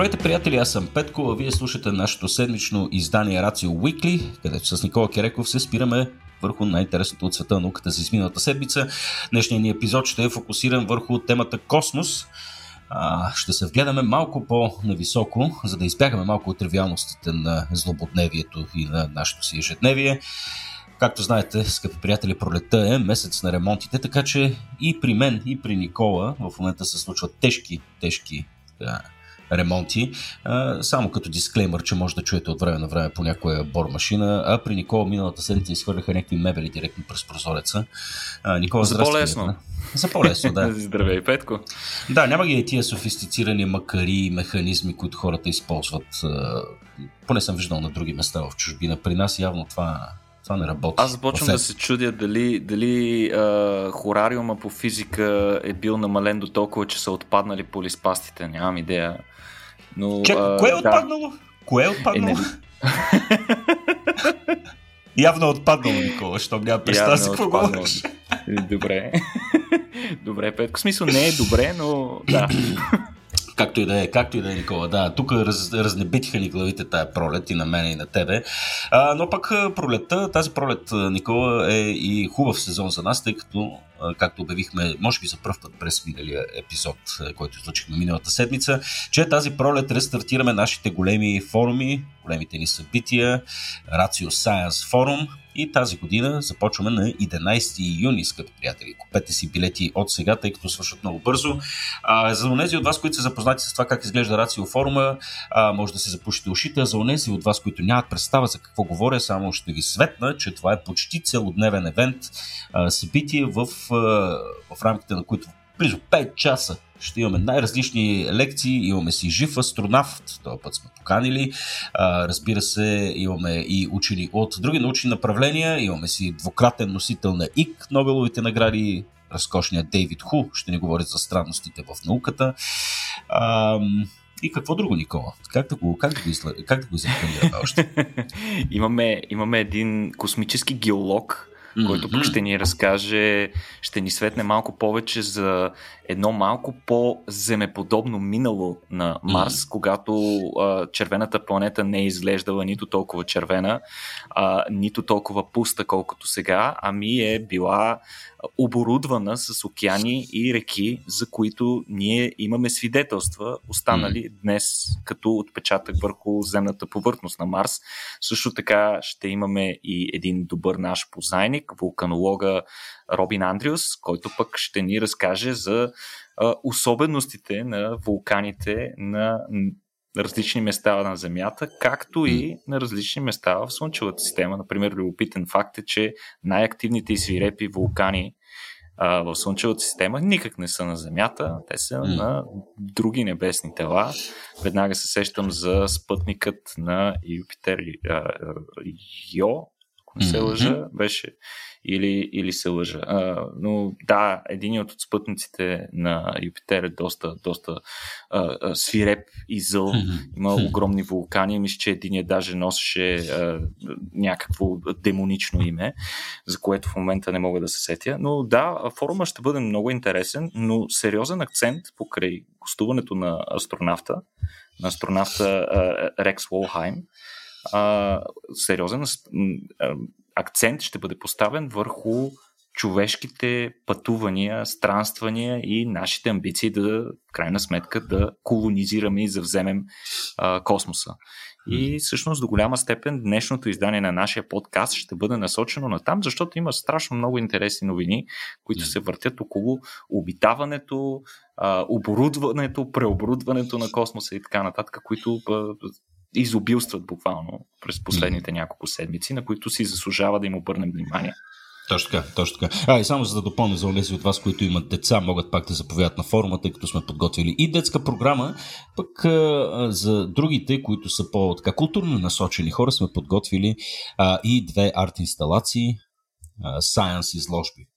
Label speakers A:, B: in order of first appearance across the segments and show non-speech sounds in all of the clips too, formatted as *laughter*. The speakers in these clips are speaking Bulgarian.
A: Здравейте, приятели, аз съм Петко, а вие слушате нашето седмично издание Рацио Weekly, където с Никола Кереков се спираме върху най-интересното от света на науката за изминалата седмица. Днешният ни епизод ще е фокусиран върху темата космос. А, ще се вгледаме малко по-нависоко, за да избягаме малко от тривиалностите на злободневието и на нашето си ежедневие. Както знаете, скъпи приятели, пролета е месец на ремонтите, така че и при мен, и при Никола в момента се случват тежки, тежки ремонти. А, само като дисклеймър, че може да чуете от време на време по някоя бормашина, а при Никола миналата седмица изхвърляха някакви мебели директно през прозореца. А, Никола,
B: За по-лесно.
A: За по-лесно, да. *laughs*
B: Здравей, Петко.
A: Да, няма ги тия софистицирани макари и механизми, които хората използват. Поне съм виждал на други места в чужбина. При нас явно това това не работи.
B: Аз започвам да се чудя дали, дали а, хорариума по физика е бил намален до толкова, че са отпаднали полиспастите. Нямам идея. Но, а,
A: кое е
B: да.
A: отпаднало? Кое е отпаднало?
B: Е, нали? *laughs*
A: Явно е отпаднало, Никола, щом няма представа
B: е
A: какво
B: отпаднало.
A: говориш.
B: Добре. *laughs* добре, Петко. Смисъл не е добре, но да. *clears throat*
A: Както и да е, както и да е, Никола. Да, тук раз, разнебитиха ни главите тая пролет и на мене и на тебе. А, но пък пролетта, тази пролет, Никола, е и хубав сезон за нас, тъй като, както обявихме, може би за първ път през миналия епизод, който излучихме миналата седмица, че тази пролет рестартираме нашите големи форуми, големите ни събития, Ratio Science форум, и тази година започваме на 11 юни, скъпи приятели. Купете си билети от сега, тъй като свършат много бързо. А, за онези от вас, които са запознати с това как изглежда Рацио форума, а, може да се запушите ушите. За онези от вас, които нямат представа за какво говоря, само ще ви светна, че това е почти целодневен евент, а, събитие, в, а, в рамките на които близо 5 часа ще имаме най-различни лекции, имаме си жив астронавт, този път сме поканили, а, разбира се, имаме и учени от други научни направления, имаме си двукратен носител на ИК, Нобеловите награди, разкошният Дейвид Ху, ще ни говори за странностите в науката. А, и какво друго, Никола? Как да го, как да го, изла... как да го още? *laughs*
B: имаме, имаме един космически геолог, който пък ще ни разкаже, ще ни светне малко повече за едно малко по-земеподобно минало на Марс, mm. когато а, червената планета не е изглеждала нито толкова червена, а, нито толкова пуста, колкото сега, ами е била оборудвана с океани и реки, за които ние имаме свидетелства, останали mm. днес като отпечатък върху земната повърхност на Марс. Също така ще имаме и един добър наш познайник, вулканолога Робин Андрюс, който пък ще ни разкаже за а, особеностите на вулканите на различни места на Земята, както и на различни места в Слънчевата система. Например, любопитен факт е, че най-активните и свирепи вулкани а, в Слънчевата система никак не са на Земята, те са mm. на други небесни тела. Веднага се сещам за спътникът на Юпитер Йо, ако не се лъжа, беше или, или се лъжа. А, но да, един от спътниците на Юпитер е доста, доста а, а, свиреп и зъл. Има огромни вулкани. Мисля, че един даже носеше а, някакво демонично име, за което в момента не мога да се сетя. Но да, форума ще бъде много интересен, но сериозен акцент покрай гостуването на астронавта, на астронавта а, Рекс Волхайм. А, сериозен а, акцент ще бъде поставен върху човешките пътувания, странствания и нашите амбиции да, в крайна сметка, да колонизираме и завземем а, космоса. И всъщност до голяма степен днешното издание на нашия подкаст ще бъде насочено на там, защото има страшно много интересни новини, които се въртят около обитаването, оборудването, преоборудването на космоса и така нататък, които изобилстват буквално през последните няколко седмици, на които си заслужава да им обърнем внимание.
A: Точно така, точно така. А, и само за да допълня за тези от вас, които имат деца, могат пак да заповядат на форума, тъй като сме подготвили и детска програма, пък а, за другите, които са по-така културно насочени хора, сме подготвили а, и две арт инсталации, а, Science изложби.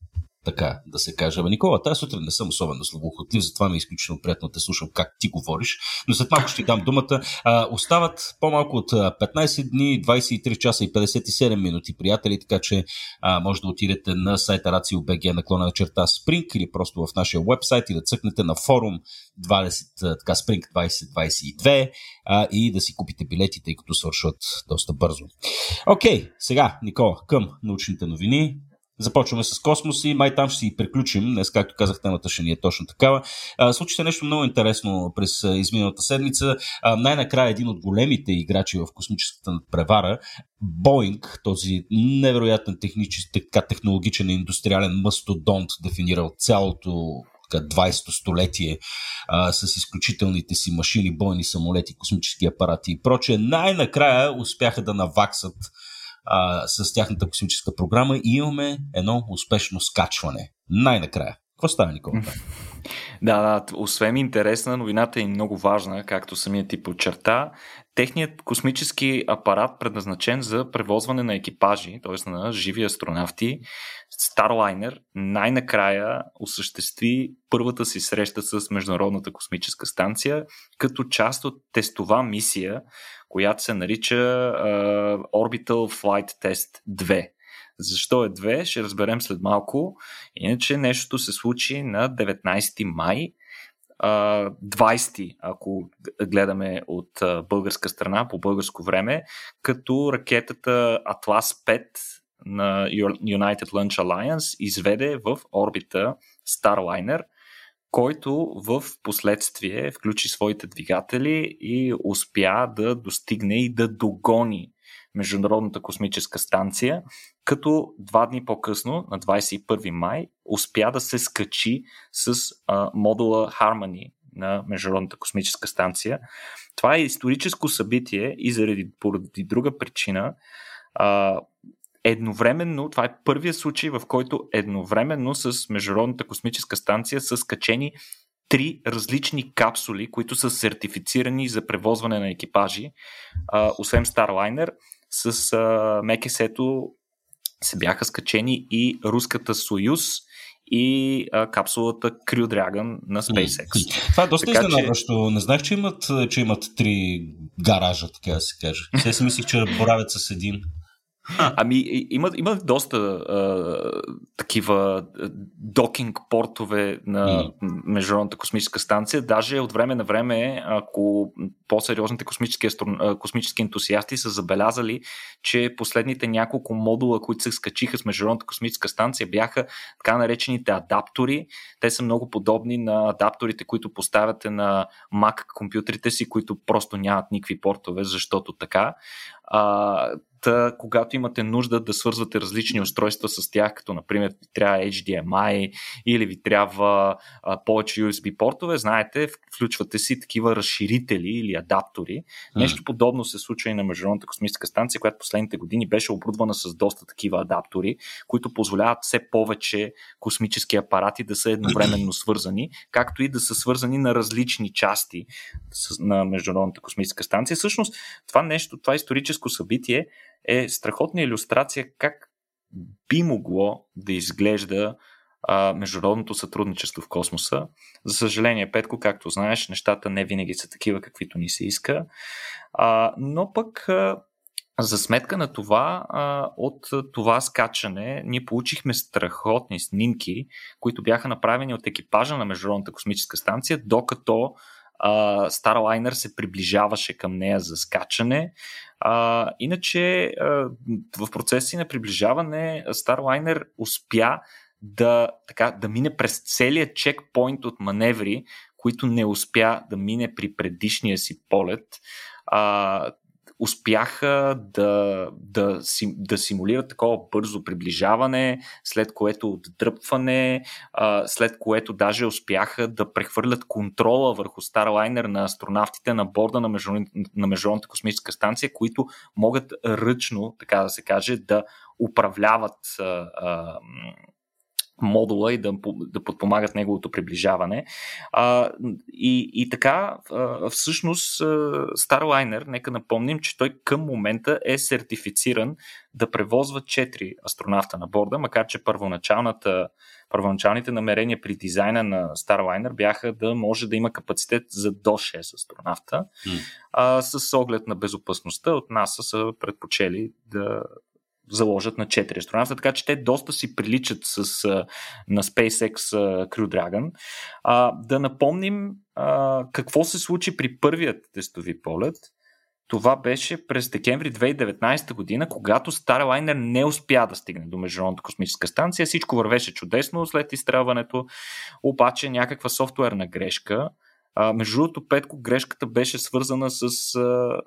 A: Така да се каже. Ама Никола, тази сутрин не съм особено слабохотлив, затова ми е изключително приятно да те слушам как ти говориш, но след малко ще ти дам думата. А, остават по-малко от 15 дни, 23 часа и 57 минути, приятели, така че а, може да отидете на сайта RACIO.BG наклона на черта Spring или просто в нашия вебсайт и да цъкнете на форум 20, така, Spring 2022 а, и да си купите билетите, тъй като свършват доста бързо. Окей, сега, Никола, към научните новини. Започваме с космос и май там ще си приключим. Днес, както казах, темата ще ни е точно такава. случи се нещо много интересно през изминалата седмица. най-накрая един от големите играчи в космическата превара, Боинг, този невероятен технически, технологичен и индустриален мастодонт, дефинирал цялото 20-то столетие а, с изключителните си машини, бойни самолети, космически апарати и прочее, най-накрая успяха да наваксат а, с тяхната космическа програма и имаме едно успешно скачване. Най-накрая. Какво става, Никола? *laughs*
B: Да, да, освен интересна, новината е много важна, както самият ти подчерта. Техният космически апарат, предназначен за превозване на екипажи, т.е. на живи астронавти, Starliner, най-накрая осъществи първата си среща с Международната космическа станция, като част от тестова мисия, която се нарича uh, Orbital Flight Test 2. Защо е 2, ще разберем след малко. Иначе нещото се случи на 19 май, 20, ако гледаме от българска страна по българско време, като ракетата Atlas 5 на United Launch Alliance изведе в орбита Starliner, който в последствие включи своите двигатели и успя да достигне и да догони Международната космическа станция, като два дни по-късно, на 21 май, успя да се скачи с а, модула Harmony на Международната космическа станция. Това е историческо събитие и заради поради друга причина а, едновременно, това е първият случай, в който едновременно с Международната космическа станция са скачени три различни капсули, които са сертифицирани за превозване на екипажи. А, освен Starliner, с а, Мекесето се бяха скачени и руската Союз и а, капсулата Crew Dragon на SpaceX.
A: Това е доста така, изненадващо. Че... Не знаех, че имат, че имат три гаража, така да се каже. Сега си мислих, че боравят с един. *laughs*
B: Ами има, има доста а, такива докинг портове на. Международната космическа станция. Даже от време на време, ако по-сериозните космически, космически ентусиасти са забелязали, че последните няколко модула, които се скачиха с Международната космическа станция, бяха така наречените адаптори. Те са много подобни на адапторите, които поставяте на Mac компютрите си, които просто нямат никакви портове, защото така. А, Та, когато имате нужда да свързвате различни устройства с тях, като например ви трябва HDMI или ви трябва а, повече USB портове, знаете, включвате си такива разширители или адаптори. Mm. Нещо подобно се случва и на Международната космическа станция, която последните години беше оборудвана с доста такива адаптори, които позволяват все повече космически апарати да са едновременно *clears throat* свързани, както и да са свързани на различни части на Международната космическа станция. Всъщност, това нещо, това историческо събитие е страхотна иллюстрация как би могло да изглежда а, международното сътрудничество в космоса. За съжаление, Петко, както знаеш, нещата не винаги са такива, каквито ни се иска. А, но пък а, за сметка на това, а, от това скачане, ние получихме страхотни снимки, които бяха направени от екипажа на Международната космическа станция, докато Starliner се приближаваше към нея за скачане. А, иначе а, в процеси на приближаване Starliner успя да, така, да мине през целият чекпоинт от маневри, които не успя да мине при предишния си полет. А, успяха да, да, да симулират такова бързо приближаване, след което отдръпване, след което даже успяха да прехвърлят контрола върху Starliner на астронавтите на борда на, на Международната космическа станция, които могат ръчно, така да се каже, да управляват модула и да, да подпомагат неговото приближаване. А, и, и така, а, всъщност, Starliner, нека напомним, че той към момента е сертифициран да превозва 4 астронавта на борда, макар че първоначалната, първоначалните намерения при дизайна на Starliner бяха да може да има капацитет за до 6 астронавта. Mm. А, с оглед на безопасността от НАСА са предпочели да заложат на 4 астронавта, така че те доста си приличат с, на SpaceX Crew Dragon. А, да напомним а, какво се случи при първият тестови полет. Това беше през декември 2019 година, когато Starliner не успя да стигне до Международната космическа станция. Всичко вървеше чудесно след изстрелването, обаче някаква софтуерна грешка. А, между другото, Петко, грешката беше свързана с а,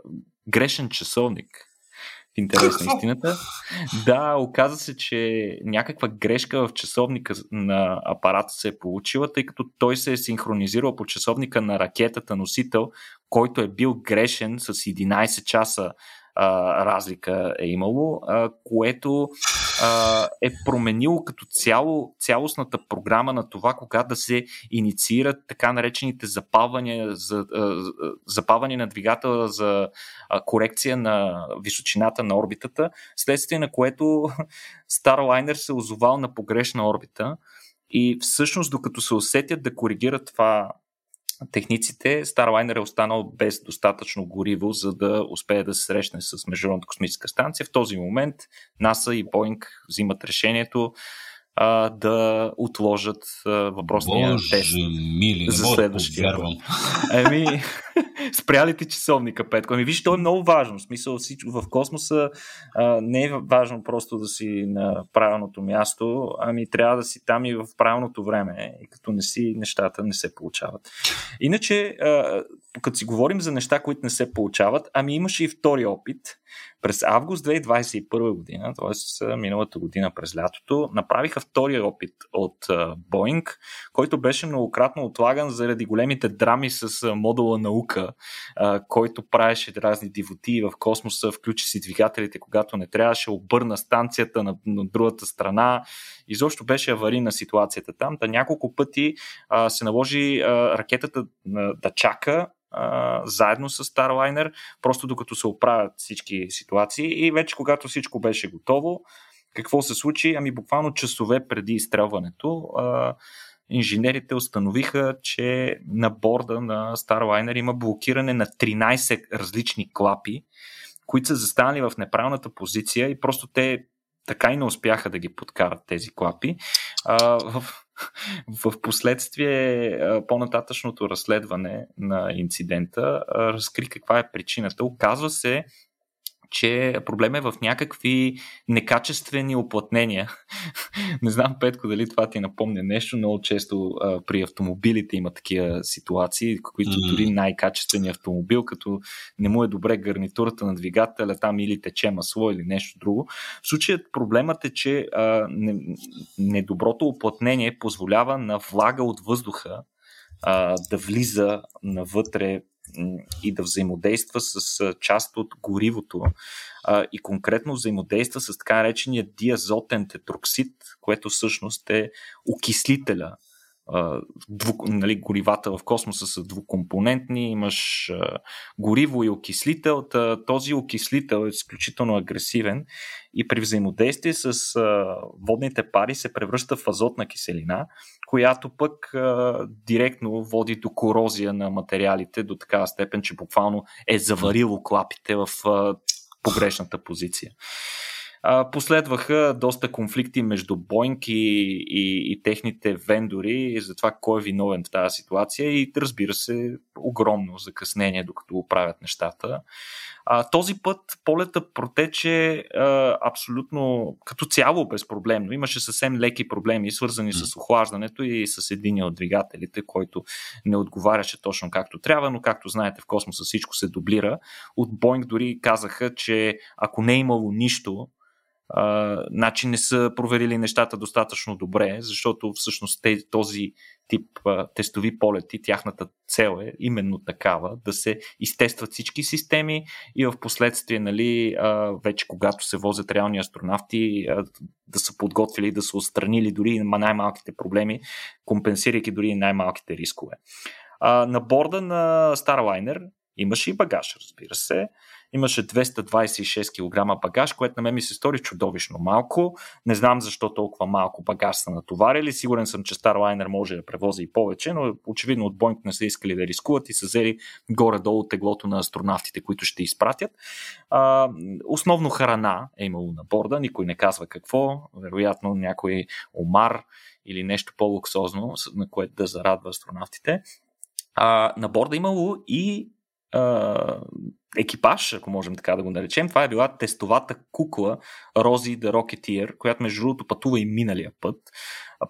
B: грешен часовник интерес на истината. Да, оказа се, че някаква грешка в часовника на апарата се е получила, тъй като той се е синхронизирал по часовника на ракетата носител, който е бил грешен с 11 часа разлика е имало, а, което а, е променило като цяло цялостната програма на това, кога да се инициират така наречените запалвания, за, а, запалвания на двигателя за а, корекция на височината на орбитата, следствие на което *laughs* Starliner се озовал на погрешна орбита. И всъщност, докато се усетят да коригират това техниците, Starliner е останал без достатъчно гориво, за да успее да се срещне с Международната космическа станция. В този момент НАСА и Боинг взимат решението а, да отложат а, въпросния
A: Боже,
B: тест
A: мили,
B: за следващия. Еми, спряли ти часовника, Петко. Ами виж, то е много важно. В смисъл, в космоса а, не е важно просто да си на правилното място, ами трябва да си там и в правилното време. И като не си, нещата не се получават. Иначе, а, като си говорим за неща, които не се получават, ами имаше и втори опит. През август 2021 година, т.е. миналата година през лятото, направиха втория опит от Боинг, който беше многократно отлаган заради големите драми с модула наука, който правеше разни дивоти в космоса, включи си двигателите, когато не трябваше, обърна станцията на, на другата страна. Изобщо беше аварийна ситуацията там. Да няколко пъти а, се наложи а, ракетата а, да чака заедно с Starliner, просто докато се оправят всички ситуации и вече когато всичко беше готово, какво се случи? Ами буквално часове преди изстрелването а, инженерите установиха, че на борда на Starliner има блокиране на 13 различни клапи, които са застанали в неправилната позиция и просто те така и не успяха да ги подкарат тези клапи. А, в, *laughs* в последствие по-нататъчното разследване на инцидента разкри каква е причината. Оказва се, че проблем е в някакви некачествени оплътнения. *laughs* Не знам, Петко, дали това ти напомня нещо. Много често а, при автомобилите има такива ситуации, които mm-hmm. дори най-качественият автомобил, като не му е добре гарнитурата на двигателя, там или тече масло или нещо друго. В случаят проблемът е, че а, не, недоброто оплътнение позволява на влага от въздуха а, да влиза навътре и да взаимодейства с част от горивото. И конкретно взаимодейства с така наречения диазотен тетроксид, което всъщност е окислителя дву, нали, горивата в космоса са двукомпонентни, имаш а, гориво и окислител. Този окислител е изключително агресивен и при взаимодействие с а, водните пари се превръща в азотна киселина, която пък а, директно води до корозия на материалите до такава степен, че буквално е заварило клапите в а, погрешната позиция. Последваха доста конфликти между Боинг и, и, и техните вендори за това кой е виновен в тази ситуация и разбира се огромно закъснение докато оправят нещата. А, този път полета протече а, абсолютно като цяло безпроблемно. Имаше съвсем леки проблеми, свързани с охлаждането и с един от двигателите, който не отговаряше точно както трябва, но както знаете в космоса всичко се дублира. От Боинг дори казаха, че ако не е имало нищо, а, значи не са проверили нещата достатъчно добре, защото всъщност този тип тестови полети, тяхната цел е именно такава, да се изтестват всички системи и в последствие, нали, вече когато се возят реални астронавти, да са подготвили, да са отстранили дори най-малките проблеми, компенсирайки дори най-малките рискове. На борда на Starliner имаше и багаж, разбира се. Имаше 226 кг багаж, което на мен ми се стори чудовищно малко. Не знам защо толкова малко багаж са натоварили. Сигурен съм, че Starliner може да превози и повече, но очевидно от Boeing не са искали да рискуват и са взели горе-долу теглото на астронавтите, които ще изпратят. А, основно храна е имало на борда, никой не казва какво. Вероятно някой омар или нещо по-луксозно, на което да зарадва астронавтите. А, на борда имало и а, екипаж, ако можем така да го наречем. Това е била тестовата кукла Рози the Rocketeer, която между другото пътува и миналия път.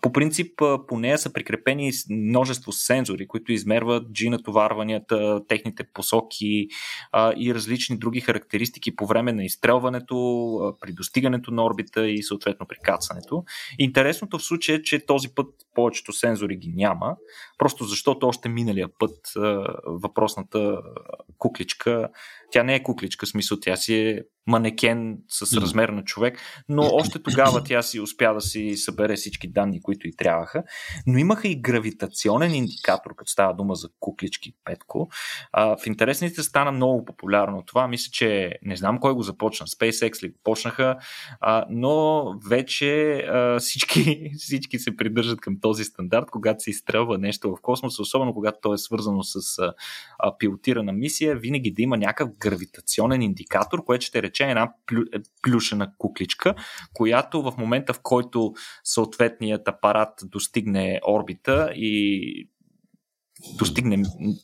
B: По принцип, по нея са прикрепени множество сензори, които измерват G натоварванията, техните посоки и различни други характеристики по време на изстрелването, при достигането на орбита и съответно при кацането. Интересното в случая е, че този път повечето сензори ги няма, просто защото още миналия път въпросната кукличка тя не е кукличка, смисъл тя си е манекен с размер на човек, но още тогава тя си успя да си събере всички данни, които и трябваха. Но имаха и гравитационен индикатор, като става дума за куклички Петко. А, в интересните стана много популярно това. Мисля, че не знам кой го започна. SpaceX ли го почнаха, а, но вече а, всички, *laughs* всички се придържат към този стандарт, когато се изстрелва нещо в космоса, особено когато то е свързано с а, пилотирана мисия, винаги да има някакъв гравитационен индикатор, което ще рече една плю, е, плюшена кукличка, която в момента в който съответният апарат достигне орбита и достигне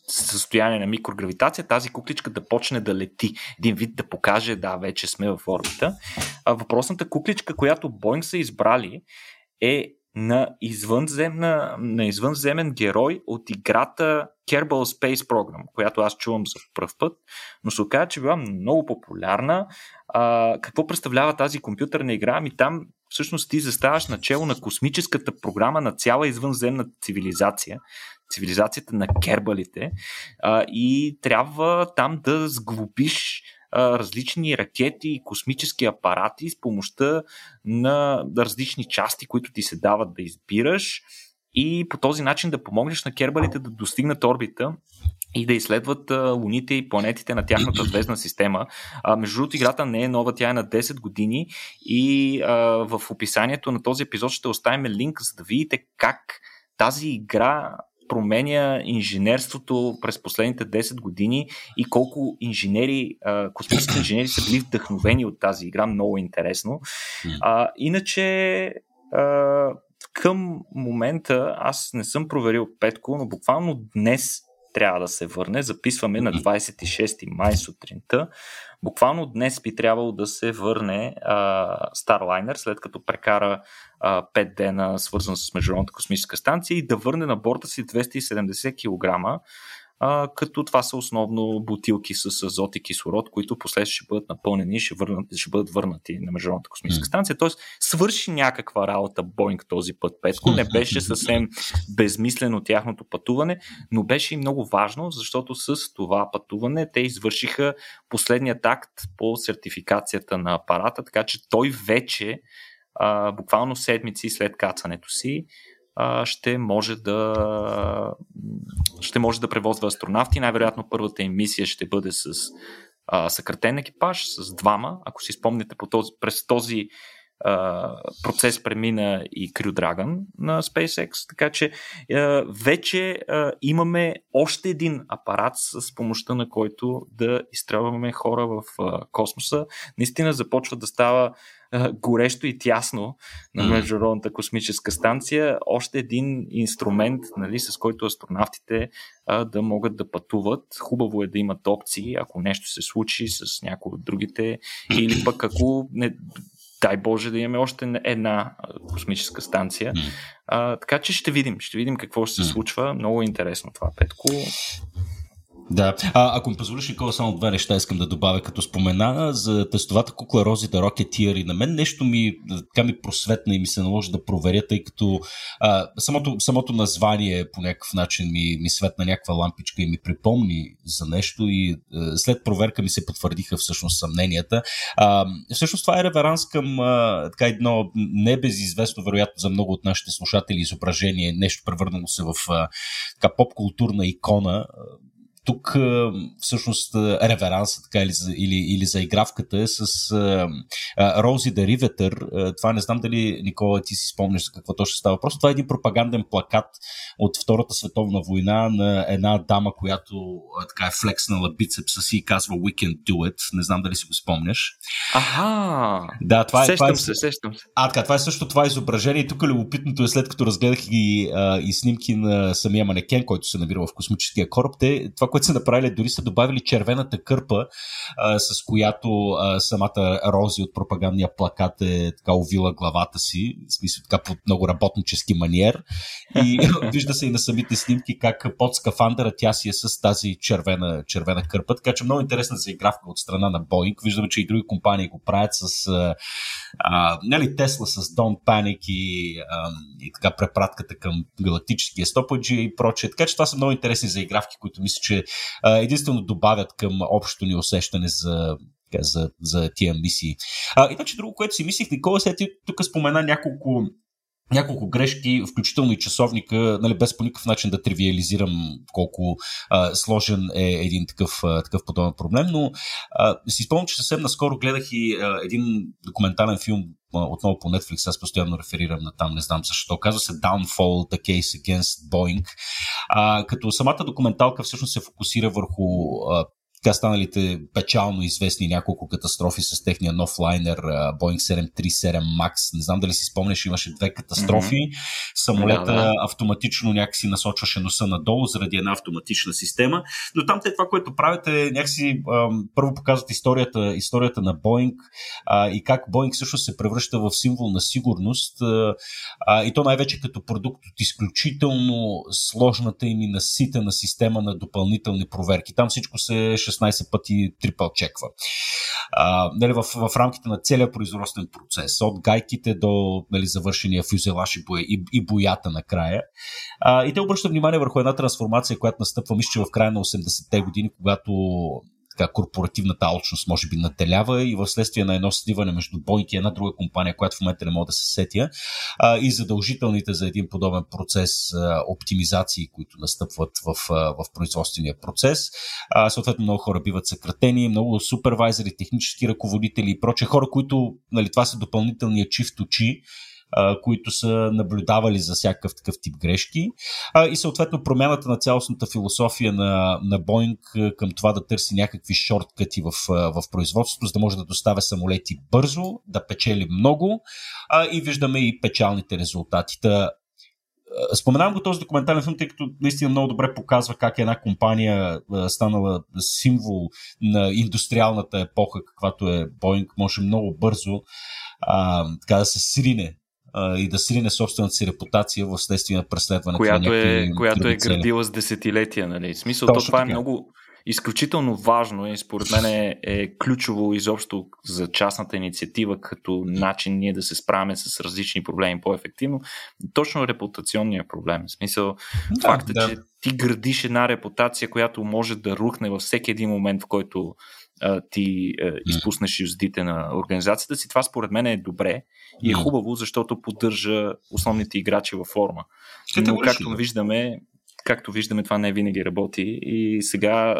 B: състояние на микрогравитация, тази кукличка да почне да лети. Един вид да покаже, да, вече сме в орбита. А въпросната кукличка, която Боинг са избрали, е на, извънземна, на извънземен герой от играта Kerbal Space Program, която аз чувам за първ път, но се оказа, че била много популярна. А, какво представлява тази компютърна игра? Ами там всъщност ти заставаш начало на космическата програма на цяла извънземна цивилизация, цивилизацията на кербалите а, и трябва там да сглобиш различни ракети и космически апарати с помощта на различни части, които ти се дават да избираш и по този начин да помогнеш на кербалите да достигнат орбита и да изследват луните и планетите на тяхната звездна система. Между другото, играта не е нова, тя е на 10 години и а, в описанието на този епизод ще оставим линк, за да видите как тази игра променя инженерството през последните 10 години и колко инженери, космически инженери са били вдъхновени от тази игра. Много интересно. А, иначе към момента аз не съм проверил Петко, но буквално днес трябва да се върне. Записваме на 26 май сутринта. Буквално днес би трябвало да се върне а, Starliner, след като прекара а, 5 дена свързан с Международната космическа станция и да върне на борта си 270 кг а, като това са основно бутилки с азот и кислород, които после ще бъдат напълнени и ще, върнат, ще бъдат върнати на Международната космическа станция. Тоест, свърши някаква работа Боинг този път, Петко. Не беше съвсем безмислено тяхното пътуване, но беше и много важно, защото с това пътуване те извършиха последният акт по сертификацията на апарата, така че той вече, а, буквално седмици след кацането си, ще може да ще може да превозва астронавти. Най-вероятно първата им мисия ще бъде с а, съкратен екипаж, с двама. Ако си спомняте по този, през този а, процес премина и Crew Dragon на SpaceX, така че а, вече а, имаме още един апарат с помощта на който да изстрелваме хора в а, космоса. Наистина започва да става горещо и тясно на Международната космическа станция, още един инструмент, нали, с който астронавтите а, да могат да пътуват. Хубаво е да имат опции, ако нещо се случи с някои от другите, или пък ако не, дай Боже да имаме още една космическа станция. А, така че ще видим, ще видим какво ще се случва. Много интересно това, Петко.
A: Да, а, ако ми позволиш, Никола, само две неща искам да добавя, като спомена. За тестовата кукла Рози да Rocketeer и на мен нещо ми, така ми просветна и ми се наложи да проверя, тъй като а, самото, самото название по някакъв начин ми, ми светна някаква лампичка и ми припомни за нещо и а, след проверка ми се потвърдиха всъщност съмненията. А, всъщност това е реверанс към а, така едно небезизвестно, вероятно за много от нашите слушатели изображение, нещо превърнало се в а, така поп-културна икона тук всъщност реверанса така, или, или, или заигравката е с Рози да Риветър. Това не знам дали, Никола, ти си спомняш за какво точно става. Просто това е един пропаганден плакат от Втората световна война на една дама, която така е флекснала бицепса си и казва We can do it. Не знам дали си го спомняш.
B: Аха!
A: Да, това е,
B: сещам
A: това е,
B: се, сещам се.
A: А, така, това е също това изображение. И тук любопитното е след като разгледах и, а, и снимки на самия манекен, който се намира в космическия кораб, те, това, което са направили, дори са добавили червената кърпа, а, с която а, самата Рози от пропагандния плакат е така увила главата си, в смисъл така по много работнически маниер. И *laughs* вижда се и на самите снимки как под скафандъра тя си е с тази червена, червена кърпа. Така че много интересна заигравка от страна на Боинг. Виждаме, че и други компании го правят с а, нали, Тесла с Don't Panic и, а, и така препратката към галактическия стопаджи и прочее. Така че това са много интересни заигравки, които мисля, че единствено добавят към общото ни усещане за за, за тия мисии. А, иначе друго, което си мислих, Никола, сега ти тук спомена няколко няколко грешки, включително и часовника, нали, без по никакъв начин да тривиализирам колко а, сложен е един такъв, а, такъв подобен проблем, но а, си спомням, че съвсем наскоро гледах и а, един документален филм отново по Netflix, аз постоянно реферирам на там, не знам защо. Казва се Downfall, The Case Against Boeing. А, като самата документалка всъщност се фокусира върху а, така станалите печално известни няколко катастрофи с техния нов лайнер Boeing 737 MAX. Не знам дали си спомняш, имаше две катастрофи. Mm-hmm. Самолета да, да. автоматично някакси насочваше носа надолу заради една автоматична система. Но там те това, което правят е някакси първо показват историята, историята на Boeing а, и как Boeing също се превръща в символ на сигурност а, и то най-вече като продукт от изключително сложната им и наситена система на допълнителни проверки. Там всичко се 16 пъти трипъл чеква. А, нали, в, в рамките на целия производствен процес, от гайките до нали, завършения фюзелаж и, боя, и, и боята накрая. А, и те обръщат внимание върху една трансформация, която настъпва, мисля, в края на 80-те години, когато така, корпоративната алчност може би нателява и в следствие на едно сливане между Boeing и една друга компания, която в момента не мога да се сетя, а, и задължителните за един подобен процес а, оптимизации, които настъпват в, а, в производствения процес. А, съответно много хора биват съкратени, много супервайзери, технически ръководители и проче хора, които, нали, това са допълнителния чифт очи, които са наблюдавали за всякакъв такъв тип грешки. И съответно промяната на цялостната философия на, на Боинг към това да търси някакви шорткъти в, в производството, за да може да доставя самолети бързо, да печели много и виждаме и печалните резултати. Та, Споменавам го този документален филм, тъй като наистина много добре показва как една компания станала символ на индустриалната епоха, каквато е Боинг, може много бързо а, така да се срине и да срине собствената си репутация в следствие на преследването
B: която
A: на
B: е, Която е градила с десетилетия. Нали? В смисъл, то, това е много изключително важно и според мен е, е ключово изобщо за частната инициатива като начин ние да се справяме с различни проблеми по-ефективно. Точно репутационния проблем. В смисъл, да, факта, да. че ти градиш една репутация, която може да рухне във всеки един момент, в който ти изпуснеш юздите на организацията си. Това според мен е добре и е хубаво, защото поддържа основните играчи във форма. Но както виждаме, както виждаме, това не винаги работи и сега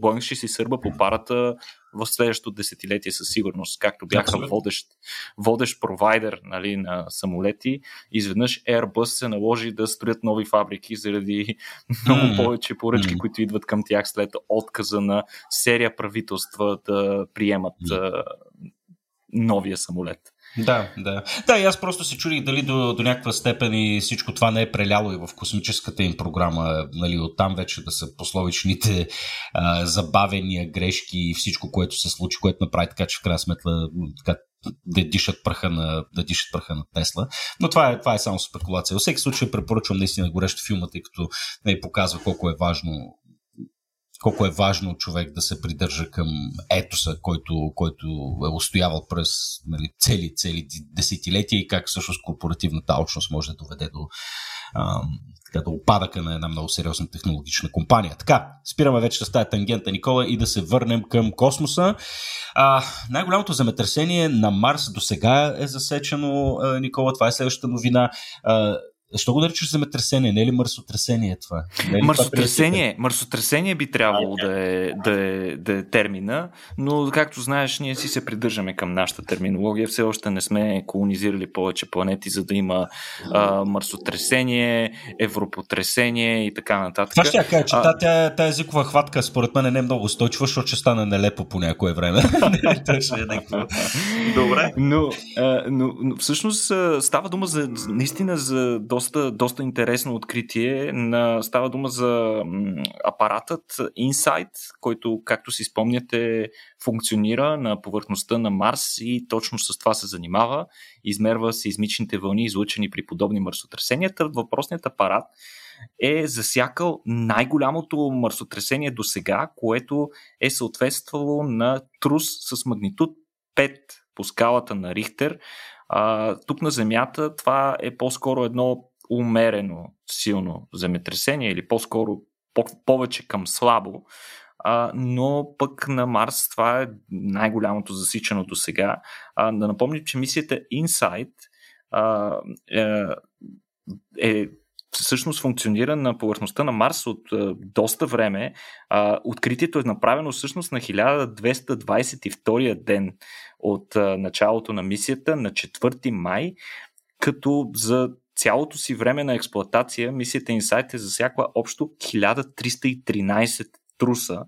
B: Боинг ще си сърба по парата в следващото десетилетие със сигурност, както бяха водещ, водещ провайдер нали, на самолети. Изведнъж Airbus се наложи да строят нови фабрики заради *laughs* много mm. повече поръчки, mm. които идват към тях след отказа на серия правителства да приемат mm. новия самолет.
A: Да, да. Да, и аз просто се чудих дали до, до някаква степен и всичко това не е преляло и в космическата им програма, нали, оттам вече да са пословичните а, забавения, грешки и всичко, което се случи, което направи така, че в крайна сметка така, да дишат праха на, да дишат праха на Тесла. Но това е, това е само спекулация. Във всеки случай препоръчвам наистина горещо филма, тъй като не показва колко е важно колко е важно човек да се придържа към етоса, който, който е устоявал през нали, цели, цели десетилетия и как всъщност корпоративната алчност може да доведе до, а, до опадъка на една много сериозна технологична компания. Така, спираме вече с тази тангента, Никола, и да се върнем към космоса. А, най-голямото земетресение на Марс до сега е засечено, Никола. Това е следващата новина. А, Защо го наричаш земетресение? Не е ли мърсотресение това?
B: Не е мърсотресение, мърсотресение би трябвало да е, да, е, да е термина, но както знаеш, ние си се придържаме към нашата терминология. Все още не сме колонизирали повече планети, за да има а, мърсотресение, европотресение и така нататък.
A: Това ще я кажа, че а... тая, тая езикова хватка според мен не е много устойчива, защото ще стане нелепо по някое време. *laughs*
B: Добре. Но, а, но, но всъщност става дума за наистина за доста, доста интересно откритие. На, става дума за апаратът Insight, който, както си спомняте, функционира на повърхността на Марс и точно с това се занимава. Измерва сейзмичните вълни, излучени при подобни мърсотресения. Въпросният апарат е засякал най-голямото мърсотресение до сега, което е съответствало на трус с магнитуд 5 по скалата на Рихтер. А, тук на Земята това е по-скоро едно умерено силно земетресение или по-скоро повече към слабо, а, но пък на Марс това е най-голямото засичано до сега. Да напомним, че мисията InSight а, е, е всъщност функционира на повърхността на Марс от а, доста време. А, откритието е направено всъщност на 1222 ден от а, началото на мисията, на 4 май, като за цялото си време на експлоатация мисията Insight е засякла общо 1313 труса.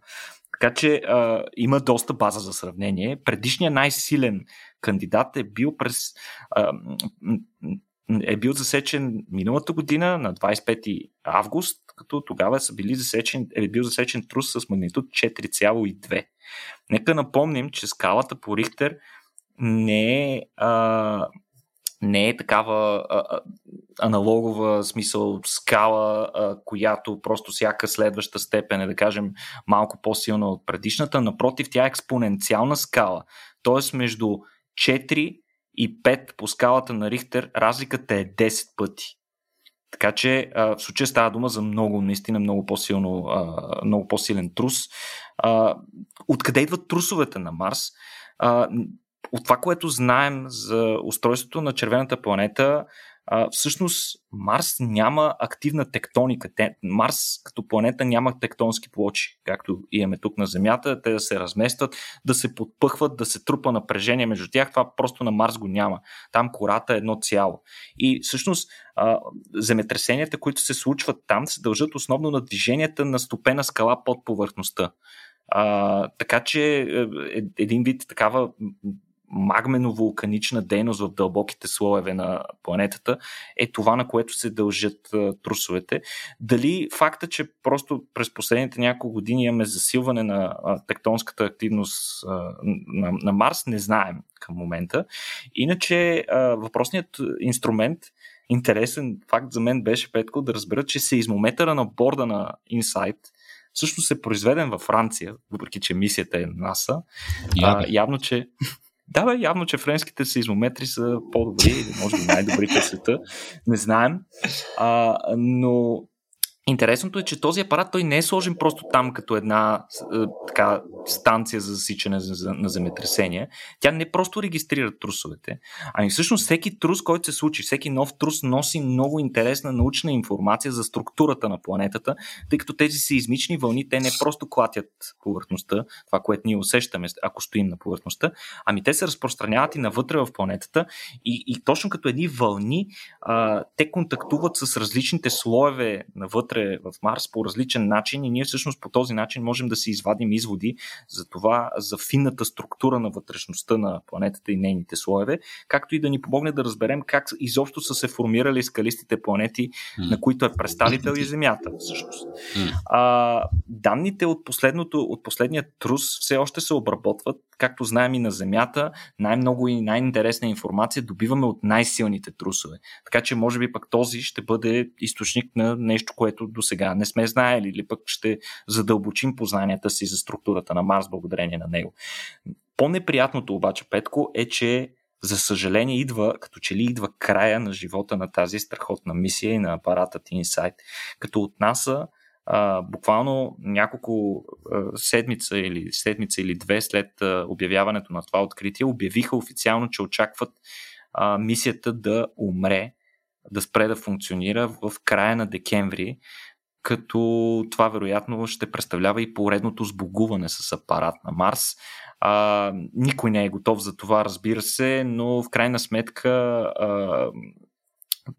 B: Така че а, има доста база за сравнение. Предишният най-силен кандидат е бил през а, е бил засечен миналата година на 25 август, като тогава са били засечен, е бил засечен трус с магнитуд 4,2. Нека напомним, че скалата по Рихтер не е а, не е такава а, аналогова смисъл скала, а, която просто всяка следваща степен е, да кажем, малко по-силна от предишната. Напротив, тя е експоненциална скала. Тоест между 4 и 5 по скалата на Рихтер разликата е 10 пъти. Така че а, в случая става дума за много, наистина много по-силно, а, много по-силен трус. А, откъде идват трусовете на Марс? А, от това, което знаем за устройството на червената планета, а, всъщност Марс няма активна тектоника. Те, Марс като планета няма тектонски плочи, както имаме тук на Земята. Те да се разместват, да се подпъхват, да се трупа напрежение между тях. Това просто на Марс го няма. Там кората е едно цяло. И всъщност а, земетресенията, които се случват там, се дължат основно на движенията на стопена скала под повърхността. А, така че е, е, един вид такава магмено-вулканична дейност в дълбоките слоеве на планетата е това, на което се дължат трусовете. Дали факта, че просто през последните няколко години имаме засилване на тектонската активност на, на Марс, не знаем към момента. Иначе въпросният инструмент интересен факт за мен беше, Петко, да разбера, че се измометъра на борда на Insight всъщност е произведен във Франция, въпреки че мисията е НАСА. Явно, че да, бе, явно, че френските сеизмометри са по-добри или може би най-добрите в света. Не знаем. А, но Интересното е, че този апарат той не е сложен просто там като една е, така, станция за засичане на земетресения. Тя не просто регистрира трусовете, ами всъщност всеки трус, който се случи, всеки нов трус носи много интересна научна информация за структурата на планетата, тъй като тези сеизмични вълни, те не просто клатят повърхността, това, което ние усещаме, ако стоим на повърхността, ами те се разпространяват и навътре в планетата и, и точно като едни вълни, а, те контактуват с различните слоеве навътре вътре в Марс по различен начин и ние всъщност по този начин можем да си извадим изводи за това, за финната структура на вътрешността на планетата и нейните слоеве, както и да ни помогне да разберем как изобщо са се формирали скалистите планети, mm. на които е представител и Земята всъщност. Mm. А, данните от, последното, от последния трус все още се обработват, както знаем и на Земята, най-много и най-интересна информация добиваме от най-силните трусове. Така че може би пък този ще бъде източник на нещо, което до сега не сме знаели или пък ще задълбочим познанията си за структурата на Марс благодарение на него. По-неприятното обаче, Петко, е, че за съжаление идва, като че ли идва края на живота на тази страхотна мисия и на апаратът Insight, като от НАСА а, буквално няколко а, седмица или седмица или две след а, обявяването на това откритие обявиха официално, че очакват а, мисията да умре, да спре да функционира в края на декември, като това вероятно ще представлява и поредното сбогуване с апарат на Марс. А, никой не е готов за това, разбира се, но в крайна сметка а,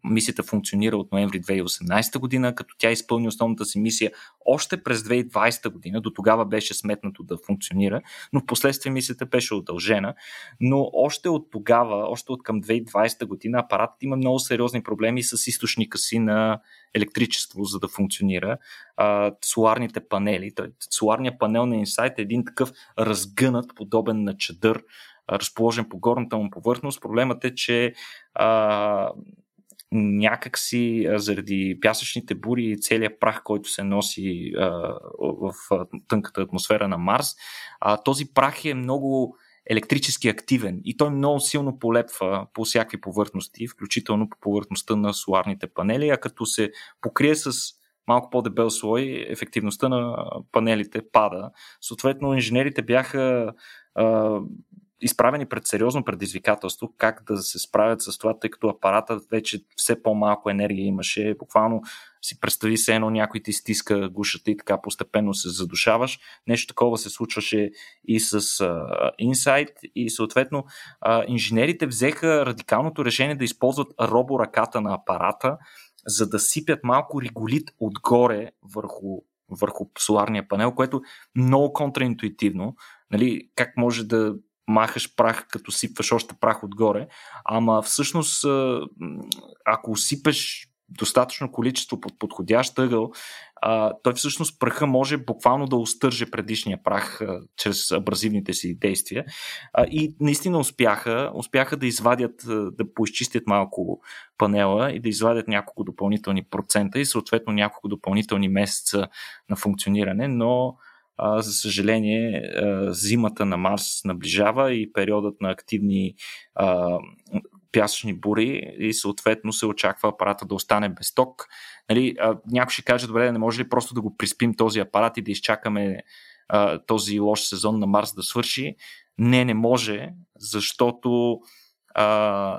B: Мисията функционира от ноември 2018 година, като тя изпълни основната си мисия още през 2020 година. До тогава беше сметнато да функционира, но в последствие мисията беше удължена. Но още от тогава, още от към 2020 година, апаратът има много сериозни проблеми с източника си на електричество, за да функционира. А, соларните панели. Соларният панел на Insight е един такъв разгънат, подобен на чадър, разположен по горната му повърхност. Проблемът е, че а, някакси заради пясъчните бури и целият прах, който се носи в тънката атмосфера на Марс, този прах е много електрически активен и той много силно полепва по всякакви повърхности, включително по повърхността на соларните панели, а като се покрие с малко по-дебел слой, ефективността на панелите пада. Съответно, инженерите бяха изправени пред сериозно предизвикателство как да се справят с това, тъй като апаратът вече все по-малко енергия имаше. Буквално си представи се едно някой ти стиска гушата и така постепенно се задушаваш. Нещо такова се случваше и с uh, Insight и съответно uh, инженерите взеха радикалното решение да използват роборъката на апарата, за да сипят малко реголит отгоре върху върху соларния панел, което много контраинтуитивно. Нали, как може да махаш прах, като сипваш още прах отгоре. Ама всъщност, ако сипеш достатъчно количество под подходящ ъгъл, той всъщност праха може буквално да устърже предишния прах чрез абразивните си действия. И наистина успяха, успяха да извадят, да поизчистят малко панела и да извадят няколко допълнителни процента и съответно няколко допълнителни месеца на функциониране, но а, за съжаление, а, зимата на Марс наближава и периодът на активни а, пясъчни бури и съответно се очаква апарата да остане без ток. Нали, а, някой ще каже, добре, не може ли просто да го приспим този апарат и да изчакаме а, този лош сезон на Марс да свърши? Не, не може, защото а,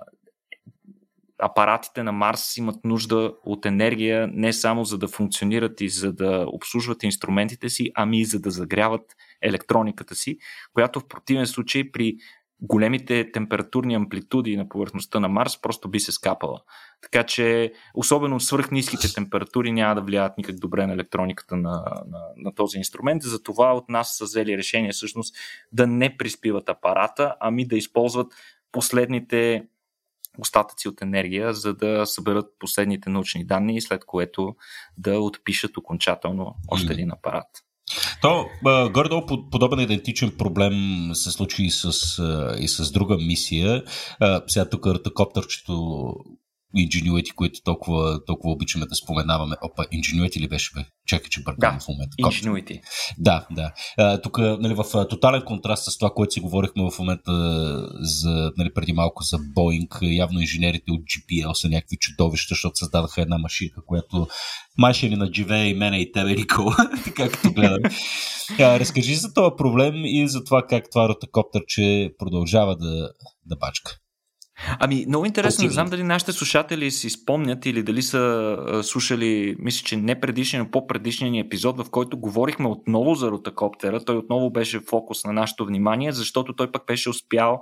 B: апаратите на Марс имат нужда от енергия не само за да функционират и за да обслужват инструментите си, ами и за да загряват електрониката си, която в противен случай при големите температурни амплитуди на повърхността на Марс просто би се скапала. Така че, особено свръх ниските температури няма да влияят никак добре на електрониката на, на, на този инструмент. Затова от нас са взели решение всъщност да не приспиват апарата, ами да използват последните остатъци от енергия, за да съберат последните научни данни, след което да отпишат окончателно още един апарат.
A: То, гордо подобен идентичен проблем се случи и с, и с друга мисия. Сега тук рътокоптерчето Ingenuity, които толкова, толкова обичаме да споменаваме. Опа, Ingenuity ли беше, бе? Чакай, че бъркам
B: да,
A: в момента.
B: Ingenuity.
A: Да, да. Тук, нали, в тотален контраст с това, което си говорихме в момента за, нали, преди малко за Boeing, явно инженерите от GPL са някакви чудовища, защото създадаха една машина, която май ще ни надживее и мене и тебе, Никола, *laughs* така като гледам. А, разкажи за този проблем и за това как това ротокоптерче продължава да, да бачка.
B: Ами, много интересно, не знам дали нашите слушатели си спомнят или дали са а, слушали, мисля, че не предишния, но по-предишния ни епизод, в който говорихме отново за ротокоптера. Той отново беше фокус на нашето внимание, защото той пък беше успял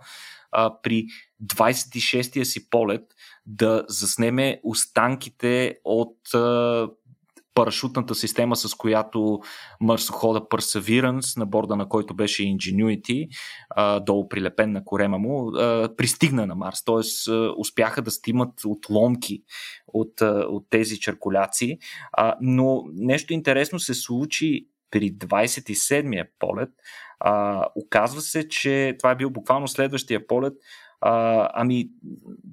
B: а, при 26-я си полет да заснеме останките от а, парашутната система, с която марсохода Perseverance, на борда на който беше Ingenuity, долу прилепен на корема му, пристигна на Марс. Т.е. успяха да стимат отломки от, от тези черкуляции. Но нещо интересно се случи при 27-я полет. Оказва се, че това е бил буквално следващия полет. А, ами,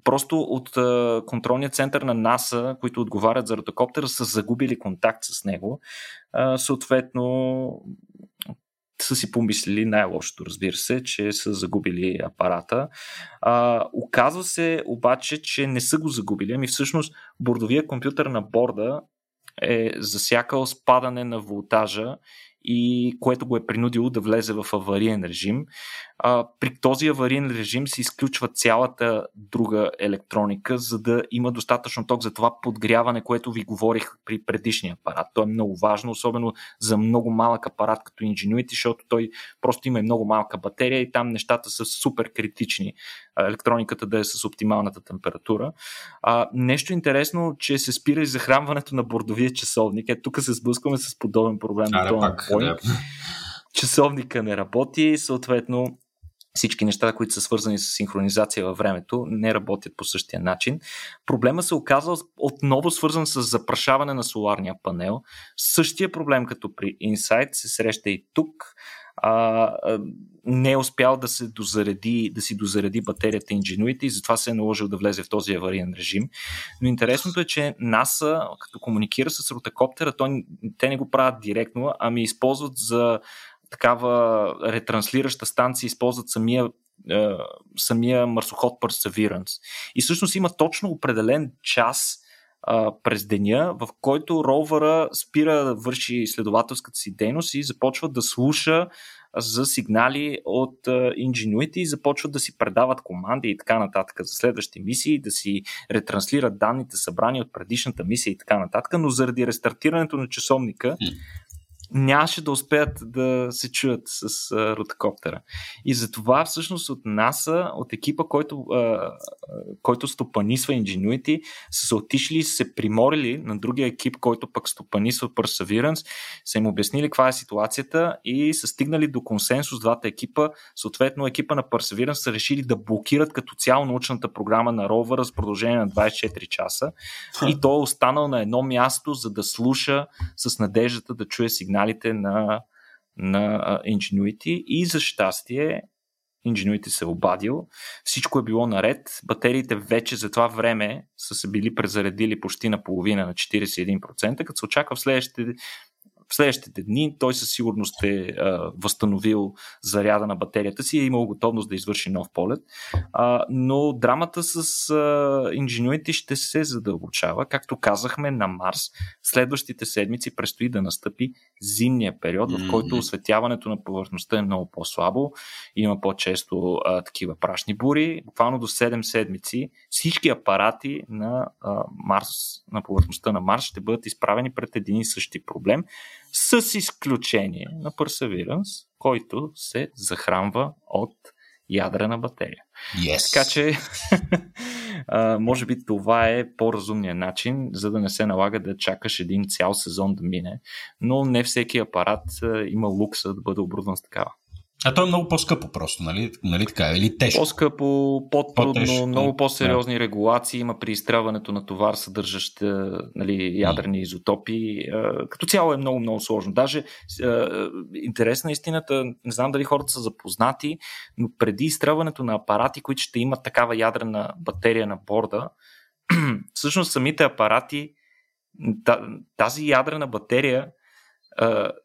B: просто от а, контролния център на НАСА, които отговарят за ротокоптера, са загубили контакт с него. А, съответно, са си помислили най-лошото, разбира се, че са загубили апарата. А, оказва се обаче, че не са го загубили, ами всъщност бордовия компютър на борда е засякал спадане на волтажа и което го е принудило да влезе в авариен режим. А, при този авариен режим се изключва цялата друга електроника, за да има достатъчно ток за това подгряване, което ви говорих при предишния апарат. То е много важно, особено за много малък апарат като Ingenuity, защото той просто има и много малка батерия и там нещата са супер критични. Електрониката да е с оптималната температура. А, нещо интересно, че се спира и захранването на бордовия часовник. Е, тук се сблъскваме с подобен проблем.
A: А, пак, да.
B: Часовника не работи, съответно всички неща, които са свързани с синхронизация във времето, не работят по същия начин. Проблема се оказва отново свързан с запрашаване на соларния панел. Същия проблем като при Insight се среща и тук. А, не е успял да се дозареди, да си дозареди батерията Ingenuity и затова се е наложил да влезе в този авариен режим. Но интересното е, че NASA, като комуникира с ротокоптера, то, те не го правят директно, ами използват за такава ретранслираща станция използват самия, самия марсоход Perseverance. И всъщност има точно определен час е, през деня, в който ровъра спира да върши изследователската си дейност и започва да слуша за сигнали от Ingenuity и започват да си предават команди и така нататък за следващи мисии, да си ретранслират данните събрани от предишната мисия и така нататък, но заради рестартирането на часовника нямаше да успеят да се чуят с а, ротокоптера. И затова всъщност от НАСА, от екипа, който, а, който стопанисва Ingenuity, са се отишли и се приморили на другия екип, който пък стопанисва Perseverance, са им обяснили каква е ситуацията и са стигнали до консенсус двата екипа. Съответно, екипа на Perseverance са решили да блокират като цяло научната програма на ровъра с продължение на 24 часа. И той е останал на едно място, за да слуша с надеждата да чуе сигнал сигналите на, на Ingenuity и за щастие Ingenuity се е обадил. Всичко е било наред. Батериите вече за това време са се били презаредили почти на половина на 41%, като се очаква в следващите в следващите дни той със сигурност е а, възстановил заряда на батерията си и е имал готовност да извърши нов полет. А, но драмата с а, Ingenuity ще се задълбочава. Както казахме на Марс, следващите седмици предстои да настъпи зимния период, в който осветяването на повърхността е много по-слабо. Има по-често а, такива прашни бури. Буквално до 7 седмици всички апарати на а, Марс, на повърхността на Марс ще бъдат изправени пред един и същи проблем с изключение на Perseverance, който се захранва от ядрена батерия.
A: Yes.
B: Така че, *laughs* може би това е по-разумният начин, за да не се налага да чакаш един цял сезон да мине, но не всеки апарат има лукса да бъде оборудван с такава.
A: А то е много по-скъпо просто, нали, нали така? Или тежко?
B: По-скъпо, по-трудно, по-тежко. много по-сериозни да. регулации има при изстрелването на товар, съдържащ нали, ядрени изотопи. Като цяло е много, много сложно. Даже интересна истината, не знам дали хората са запознати, но преди изстрелването на апарати, които ще имат такава ядрена батерия на борда, *clears throat* всъщност самите апарати, тази ядрена батерия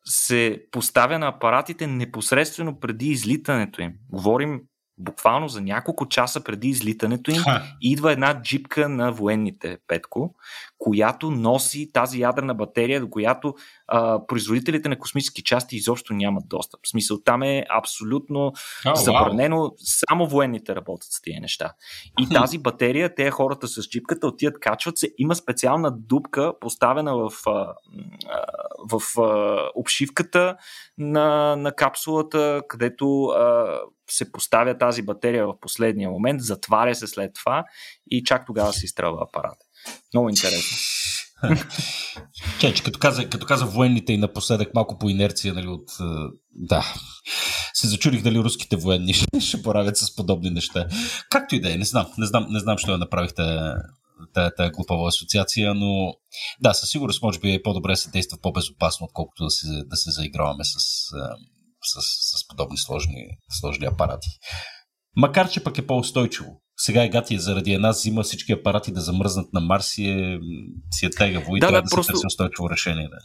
B: се поставя на апаратите непосредствено преди излитането им. Говорим буквално за няколко часа преди излитането им, Ха. идва една джипка на военните, Петко, която носи тази ядрена батерия, до която а, производителите на космически части изобщо нямат достъп. В смисъл, там е абсолютно oh, забранено, wow. само военните работят с тия неща. И тази батерия, те хората с джипката отиват, качват се, има специална дупка, поставена в, в, в обшивката на, на капсулата, където а, се поставя тази батерия в последния момент, затваря се след това и чак тогава се изстрелва апарат. Много интересно. *laughs*
A: Че, че като, каза, като каза военните и напоследък малко по инерция, нали, от... Да. Се зачурих дали руските военни ще, *laughs* ще поравят с подобни неща. Както и да е, не знам. Не знам, не знам, що я направихте тая, тая глупава асоциация, но да, със сигурност може би е по-добре се действа по-безопасно, отколкото да се, да се заиграваме с, с, с подобни сложни, сложни апарати. Макар, че пък е по-устойчиво. Сега е гати заради една зима всички апарати да замръзнат на Марс и е, си е тегаво и да, трябва да, да просто, се търси устойчиво решение. Да.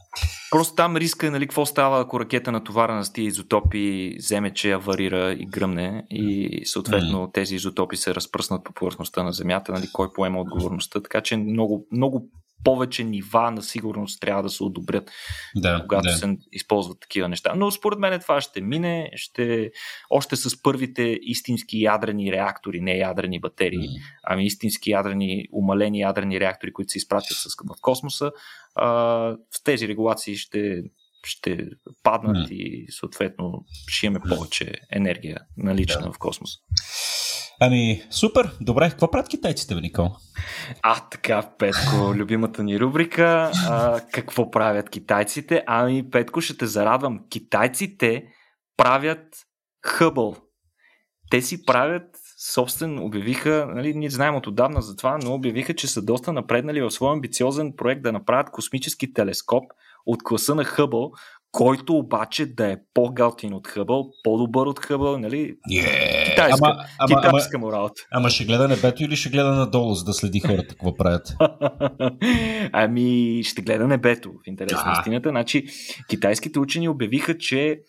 B: Просто там риска е, нали, какво става, ако ракета натоварена с тези изотопи вземе, че аварира и гръмне и съответно mm. тези изотопи се разпръснат по повърхността на Земята, нали, кой поема отговорността. Така че много, много повече нива на сигурност трябва да се одобрят, да, когато да. се използват такива неща. Но според мен това ще мине, ще още с първите истински ядрени реактори, не ядрени батерии, mm. ами истински ядрени, умалени ядрени реактори, които се изпратят в космоса, а, в тези регулации ще ще паднат mm. и съответно ще имаме повече енергия налична да. в космоса.
A: Ами, супер, добре. Какво правят китайците, бе, Никол?
B: А, така, Петко, любимата ни рубрика. А, какво правят китайците? Ами, Петко, ще те зарадвам. Китайците правят хъбъл. Те си правят собствен, обявиха, нали, ние знаем от отдавна за това, но обявиха, че са доста напреднали в своя амбициозен проект да направят космически телескоп от класа на Хъбъл, който обаче да е по-галтин от Хъбъл, по-добър от Хъбъл, нали?
A: Yeah.
B: Китайска, ама, ама, китайска ама.
A: Ама ще гледа небето или ще гледа надолу, за да следи хората какво правят? *laughs*
B: ами ще гледа небето, в интерес на истината. Значи, китайските учени обявиха, че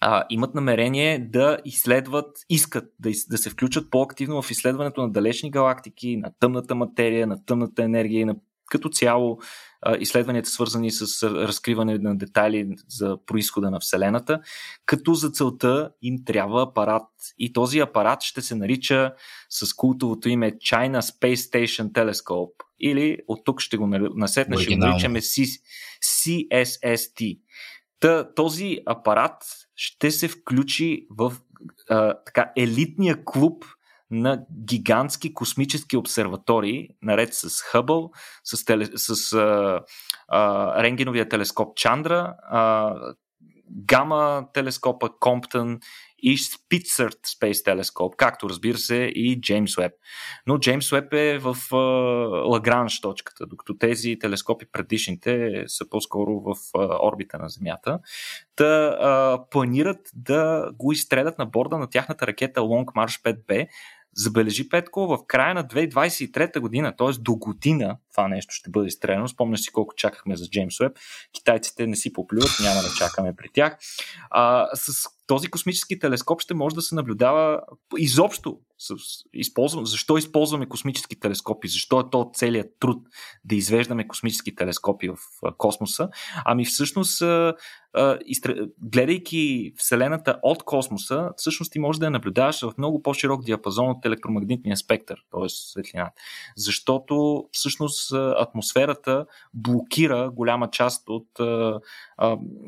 B: а, имат намерение да изследват, искат да, из, да се включат по-активно в изследването на далечни галактики, на тъмната материя, на тъмната енергия и на като цяло изследванията свързани с разкриване на детайли за происхода на Вселената, като за целта им трябва апарат. И този апарат ще се нарича с култовото име China Space Station Telescope или от тук ще го насетне, ще го наричаме CSST. Та, този апарат ще се включи в а, така, елитния клуб на гигантски космически обсерватории, наред с Хъбъл, с, теле, с а, а, рентгеновия телескоп Чандра, а, гама телескопа Комптън и Spitzer Space Telescope, както разбира се и Джеймс Уеб. Но Джеймс Уеб е в Лагранж точката, докато тези телескопи предишните са по-скоро в а, орбита на Земята. Та а, планират да го изстрелят на борда на тяхната ракета Long March 5B, Забележи Петко, в края на 2023 година, т.е. до година, това нещо ще бъде изстреляно. Спомняш си колко чакахме за Джеймс Уеб. Китайците не си поплюват, няма да чакаме при тях. А, с този космически телескоп ще може да се наблюдава изобщо. С, използвам, защо използваме космически телескопи? Защо е то целият труд да извеждаме космически телескопи в космоса? Ами всъщност, гледайки Вселената от космоса, всъщност ти можеш да я наблюдаваш в много по-широк диапазон от електромагнитния спектър, т.е. светлината. Защото всъщност атмосферата блокира голяма част от,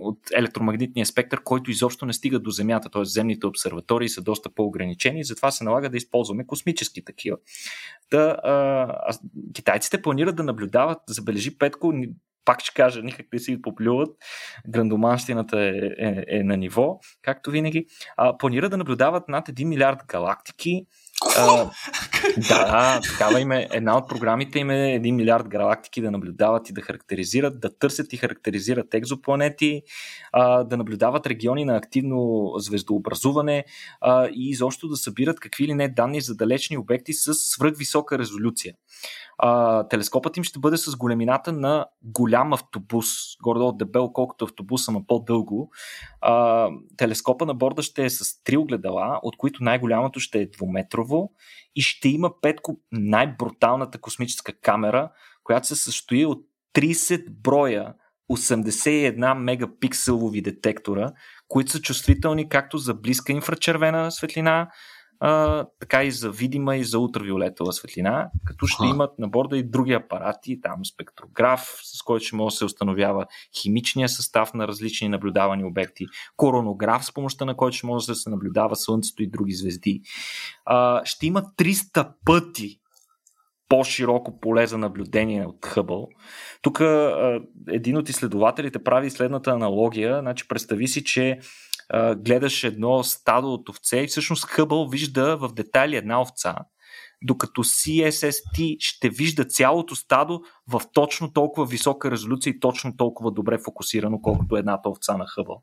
B: от електромагнитния спектър, който изобщо не стига до Земята, т.е. земните обсерватории са доста по-ограничени, затова се налага да използваме космически такива. Да, а, китайците планират да наблюдават, забележи Петко, пак ще кажа, никак не си поплюват. Грандоманщината е, е, е на ниво, както винаги. А, планират да наблюдават над 1 милиард галактики, а, да, такава им е. Една от програмите им е 1 милиард галактики да наблюдават и да характеризират, да търсят и характеризират екзопланети, а, да наблюдават региони на активно звездообразуване а, и изобщо да събират какви ли не данни за далечни обекти с свръхвисока резолюция а, телескопът им ще бъде с големината на голям автобус, горе-долу дебел, колкото автобуса, но по-дълго. Телескопа на борда ще е с три огледала, от които най-голямото ще е двуметрово и ще има петко най-бруталната космическа камера, която се състои от 30 броя 81 мегапикселови детектора, които са чувствителни както за близка инфрачервена светлина, а, така и за видима и за ултравиолетова светлина, като ще имат на борда и други апарати, там спектрограф, с който ще може да се установява химичния състав на различни наблюдавани обекти, коронограф, с помощта на който ще може да се наблюдава Слънцето и други звезди. А, ще има 300 пъти по-широко поле за наблюдение от Хъбъл. Тук един от изследователите прави следната аналогия. Значи, представи си, че гледаш едно стадо от овце и всъщност Хъбъл вижда в детайли една овца, докато CSST ще вижда цялото стадо в точно толкова висока резолюция и точно толкова добре фокусирано, колкото едната овца на Хъбъл.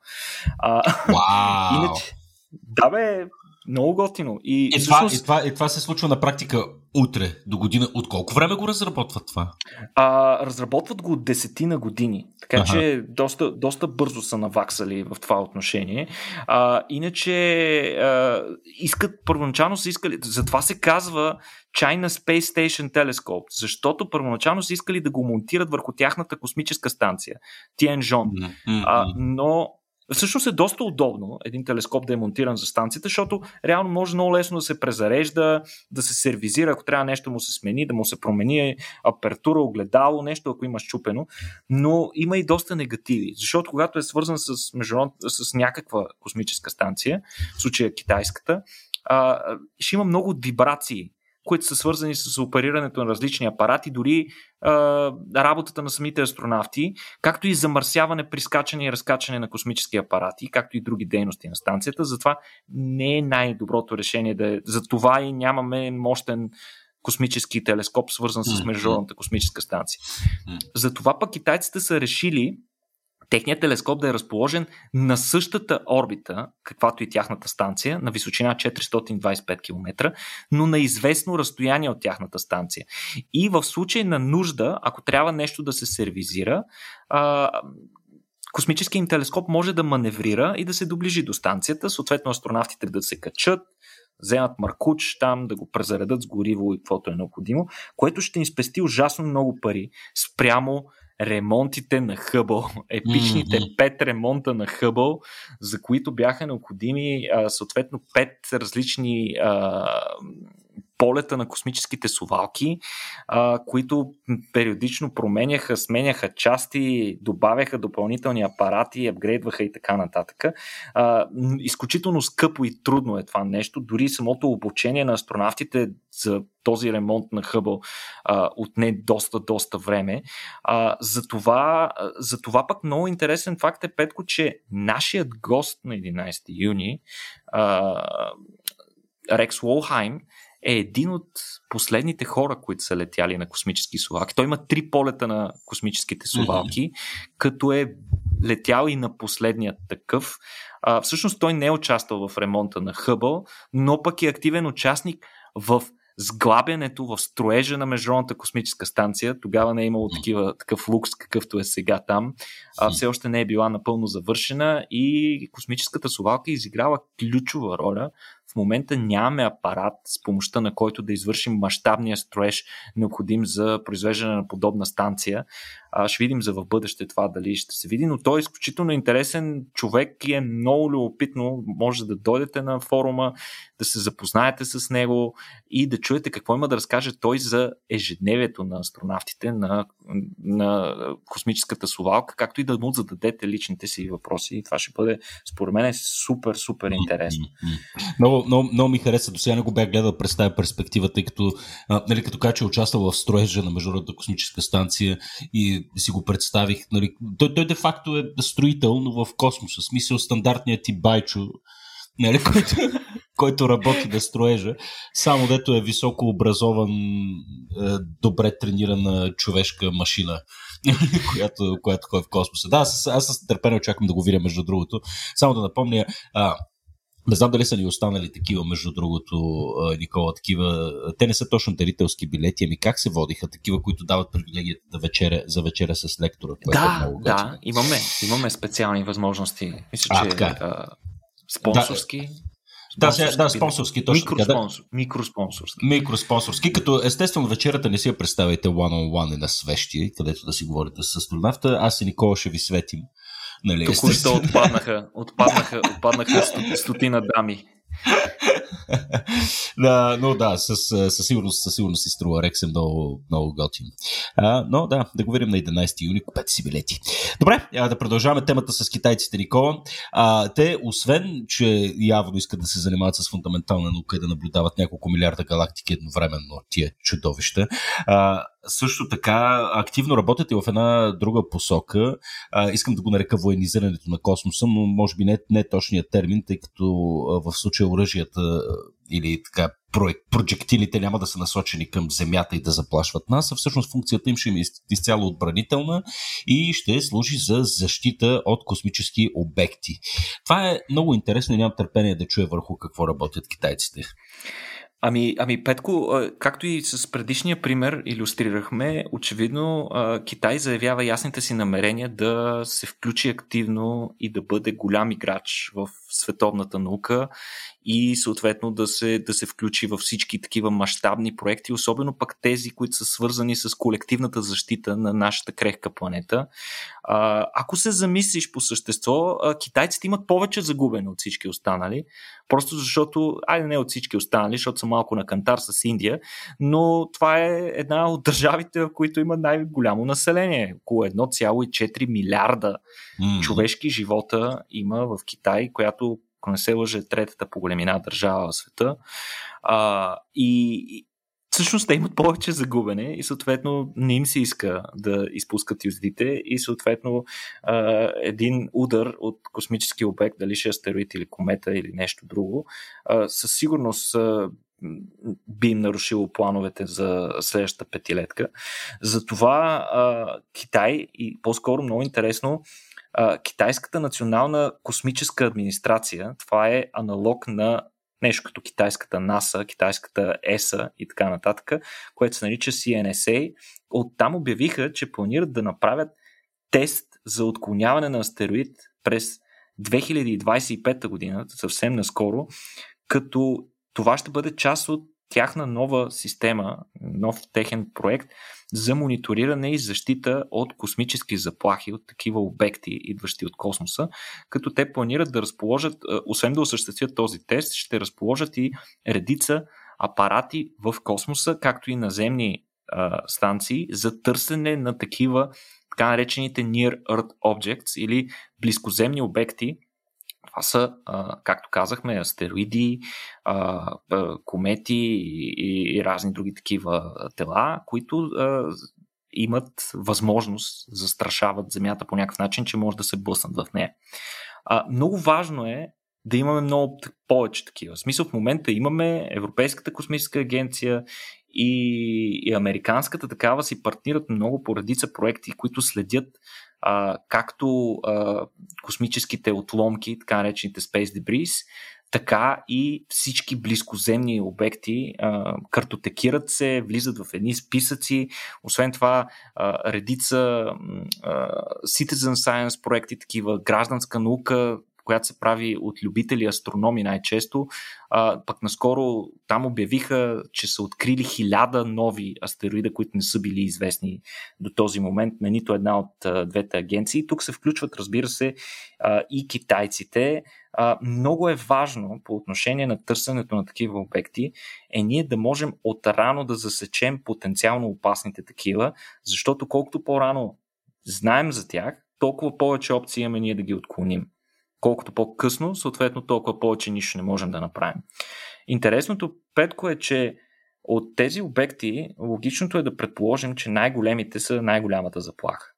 A: Wow. *laughs*
B: иначе, да бе, много готино.
A: И, и, това, всъщност... и, това, и това се случва на практика утре, до година. От колко време го разработват това?
B: А, разработват го от десетина години. Така ага. че доста, доста бързо са наваксали в това отношение. А, иначе а, искат, първоначално са искали, затова се казва China Space Station Telescope, защото първоначално са искали да го монтират върху тяхната космическа станция. Mm-hmm. А, но Всъщност е доста удобно един телескоп да е монтиран за станцията, защото реално може много лесно да се презарежда, да се сервизира, ако трябва нещо му се смени, да му се промени апертура, огледало, нещо, ако има щупено. Но има и доста негативи, защото когато е свързан с, с някаква космическа станция, в случая китайската, ще има много вибрации които са свързани с оперирането на различни апарати, дори а, работата на самите астронавти, както и замърсяване при скачане и разкачане на космически апарати, както и други дейности на станцията. Затова не е най-доброто решение да е. Затова и нямаме мощен космически телескоп, свързан с Международната космическа станция. Затова пък китайците са решили техният телескоп да е разположен на същата орбита, каквато и тяхната станция, на височина 425 км, но на известно разстояние от тяхната станция. И в случай на нужда, ако трябва нещо да се сервизира, космическият им телескоп може да маневрира и да се доближи до станцията, съответно астронавтите да се качат, вземат маркуч там, да го презаредат с гориво и каквото е необходимо, което ще им спести ужасно много пари спрямо ремонтите на Хъбъл, епичните mm-hmm. пет ремонта на Хъбъл, за които бяха необходими а, съответно пет различни а, полета на космическите сувалки, а, които периодично променяха, сменяха части, добавяха допълнителни апарати, апгрейдваха и така нататък. А, изключително скъпо и трудно е това нещо. Дори самото обучение на астронавтите за този ремонт на Хъбъл а, отне доста, доста време. А, за, това, за това пък много интересен факт е, Петко, че нашият гост на 11 юни, а, Рекс Уолхайм, е един от последните хора, които са летяли на космически совалки. Той има три полета на космическите совалки, mm-hmm. като е летял и на последният такъв. А, всъщност той не е участвал в ремонта на Хъбъл, но пък е активен участник в сглабянето в строежа на Международната космическа станция. Тогава не е имало такива, такъв лукс, какъвто е сега там. А, все още не е била напълно завършена и космическата совалка е изиграла ключова роля в момента нямаме апарат, с помощта на който да извършим мащабния строеж, необходим за произвеждане на подобна станция. А, ще видим за в бъдеще това дали ще се види, но той е изключително интересен човек и е много любопитно. Може да дойдете на форума, да се запознаете с него и да чуете какво има да разкаже той за ежедневието на астронавтите на, на космическата совалка, както и да му зададете личните си въпроси. И това ще бъде, според мен, супер, супер интересно.
A: Много, много, много ми хареса. До сега не го бях гледал през тази перспектива, тъй като, нали, като кажа, че е участвал в строежа на Международната космическа станция и си го представих. Нали, той, той де-факто е строител, но в космоса. В смисъл стандартният ти байчо, нали, *laughs* който, който работи да строежа, само дето е високо образован, е, добре тренирана човешка машина, *laughs* която, която ходи в космоса. Да, аз, аз с търпение очаквам да го видя, между другото. Само да напомня, а, не знам дали са ни останали такива, между другото, Никола, такива. Те не са точно дарителски билети, ами как се водиха? Такива, които дават привилегията да вечеря, за вечеря с лектора.
B: Което да, е много да, имаме, имаме специални възможности. Мисля, а, че така. А, спонсорски. Да,
A: да, сега, да, спонсорски, точно
B: Микроспонсор, да. Микроспонсорски.
A: Микроспонсорски, като естествено вечерата не си я представяйте one-on-one и на свещи, където да си говорите с астронавта. Аз и Никола ще ви светим
B: Нали, Току-що отпаднаха, отпаднаха, отпаднаха стотина дами.
A: да, но да, със, със, сигурност, със сигурност си струва Рекс е много, много готин. А, но да, да го видим на 11 юни, купете си билети. Добре, а, да продължаваме темата с китайците, Никола. А, те, освен, че явно искат да се занимават с фундаментална наука и да наблюдават няколко милиарда галактики едновременно, тия чудовища, а, също така активно работят и в една друга посока. А, искам да го нарека военизирането на космоса, но може би не, не точният термин, тъй като а, в случая оръжията или така проектилите няма да са насочени към Земята и да заплашват нас, а всъщност функцията им ще е изцяло отбранителна и ще служи за защита от космически обекти. Това е много интересно и нямам търпение да чуя върху какво работят китайците.
B: Ами, ами Петко, както и с предишния пример иллюстрирахме, очевидно Китай заявява ясните си намерения да се включи активно и да бъде голям играч в световната наука и съответно да се, да се включи във всички такива мащабни проекти, особено пък тези, които са свързани с колективната защита на нашата крехка планета. А, ако се замислиш по същество, китайците имат повече загубено от всички останали, просто защото, айде не от всички останали, защото са малко на кантар с Индия, но това е една от държавите, в които има най-голямо население. Около 1,4 милиарда mm. човешки живота има в Китай, която ако не се лъже, третата по големина държава в света. А, и всъщност те имат повече загубене и съответно не им се иска да изпускат юздите и съответно а, един удар от космически обект, дали ще е астероид или комета или нещо друго, а, със сигурност а, би им нарушило плановете за следващата петилетка. Затова а, Китай и по-скоро много интересно Китайската национална космическа администрация, това е аналог на нещо като китайската НАСА, китайската ЕСА и така нататък, което се нарича CNSA. Оттам обявиха, че планират да направят тест за отклоняване на астероид през 2025 година, съвсем наскоро, като това ще бъде част от тяхна нова система, нов техен проект за мониториране и защита от космически заплахи, от такива обекти, идващи от космоса, като те планират да разположат, освен да осъществят този тест, ще разположат и редица апарати в космоса, както и наземни а, станции за търсене на такива така наречените Near Earth Objects или близкоземни обекти, това са, както казахме, астероиди, комети и, разни други такива тела, които имат възможност, застрашават Земята по някакъв начин, че може да се блъснат в нея. много важно е да имаме много повече такива. В смисъл в момента имаме Европейската космическа агенция и, и американската такава си партнират много по редица проекти, които следят а, както а, космическите отломки, така наречените Space Debris, така и всички близкоземни обекти а, картотекират се, влизат в едни списъци. Освен това, а, редица а, Citizen Science проекти, такива гражданска наука, която се прави от любители астрономи най-често. А, пък наскоро там обявиха, че са открили хиляда нови астероида, които не са били известни до този момент на нито една от а, двете агенции. Тук се включват, разбира се, а, и китайците. А, много е важно по отношение на търсенето на такива обекти е ние да можем отрано да засечем потенциално опасните такива, защото колкото по-рано знаем за тях, толкова повече опции имаме ние да ги отклоним колкото по-късно, съответно толкова повече нищо не можем да направим. Интересното, Петко, е, че от тези обекти логичното е да предположим, че най-големите са най-голямата заплаха.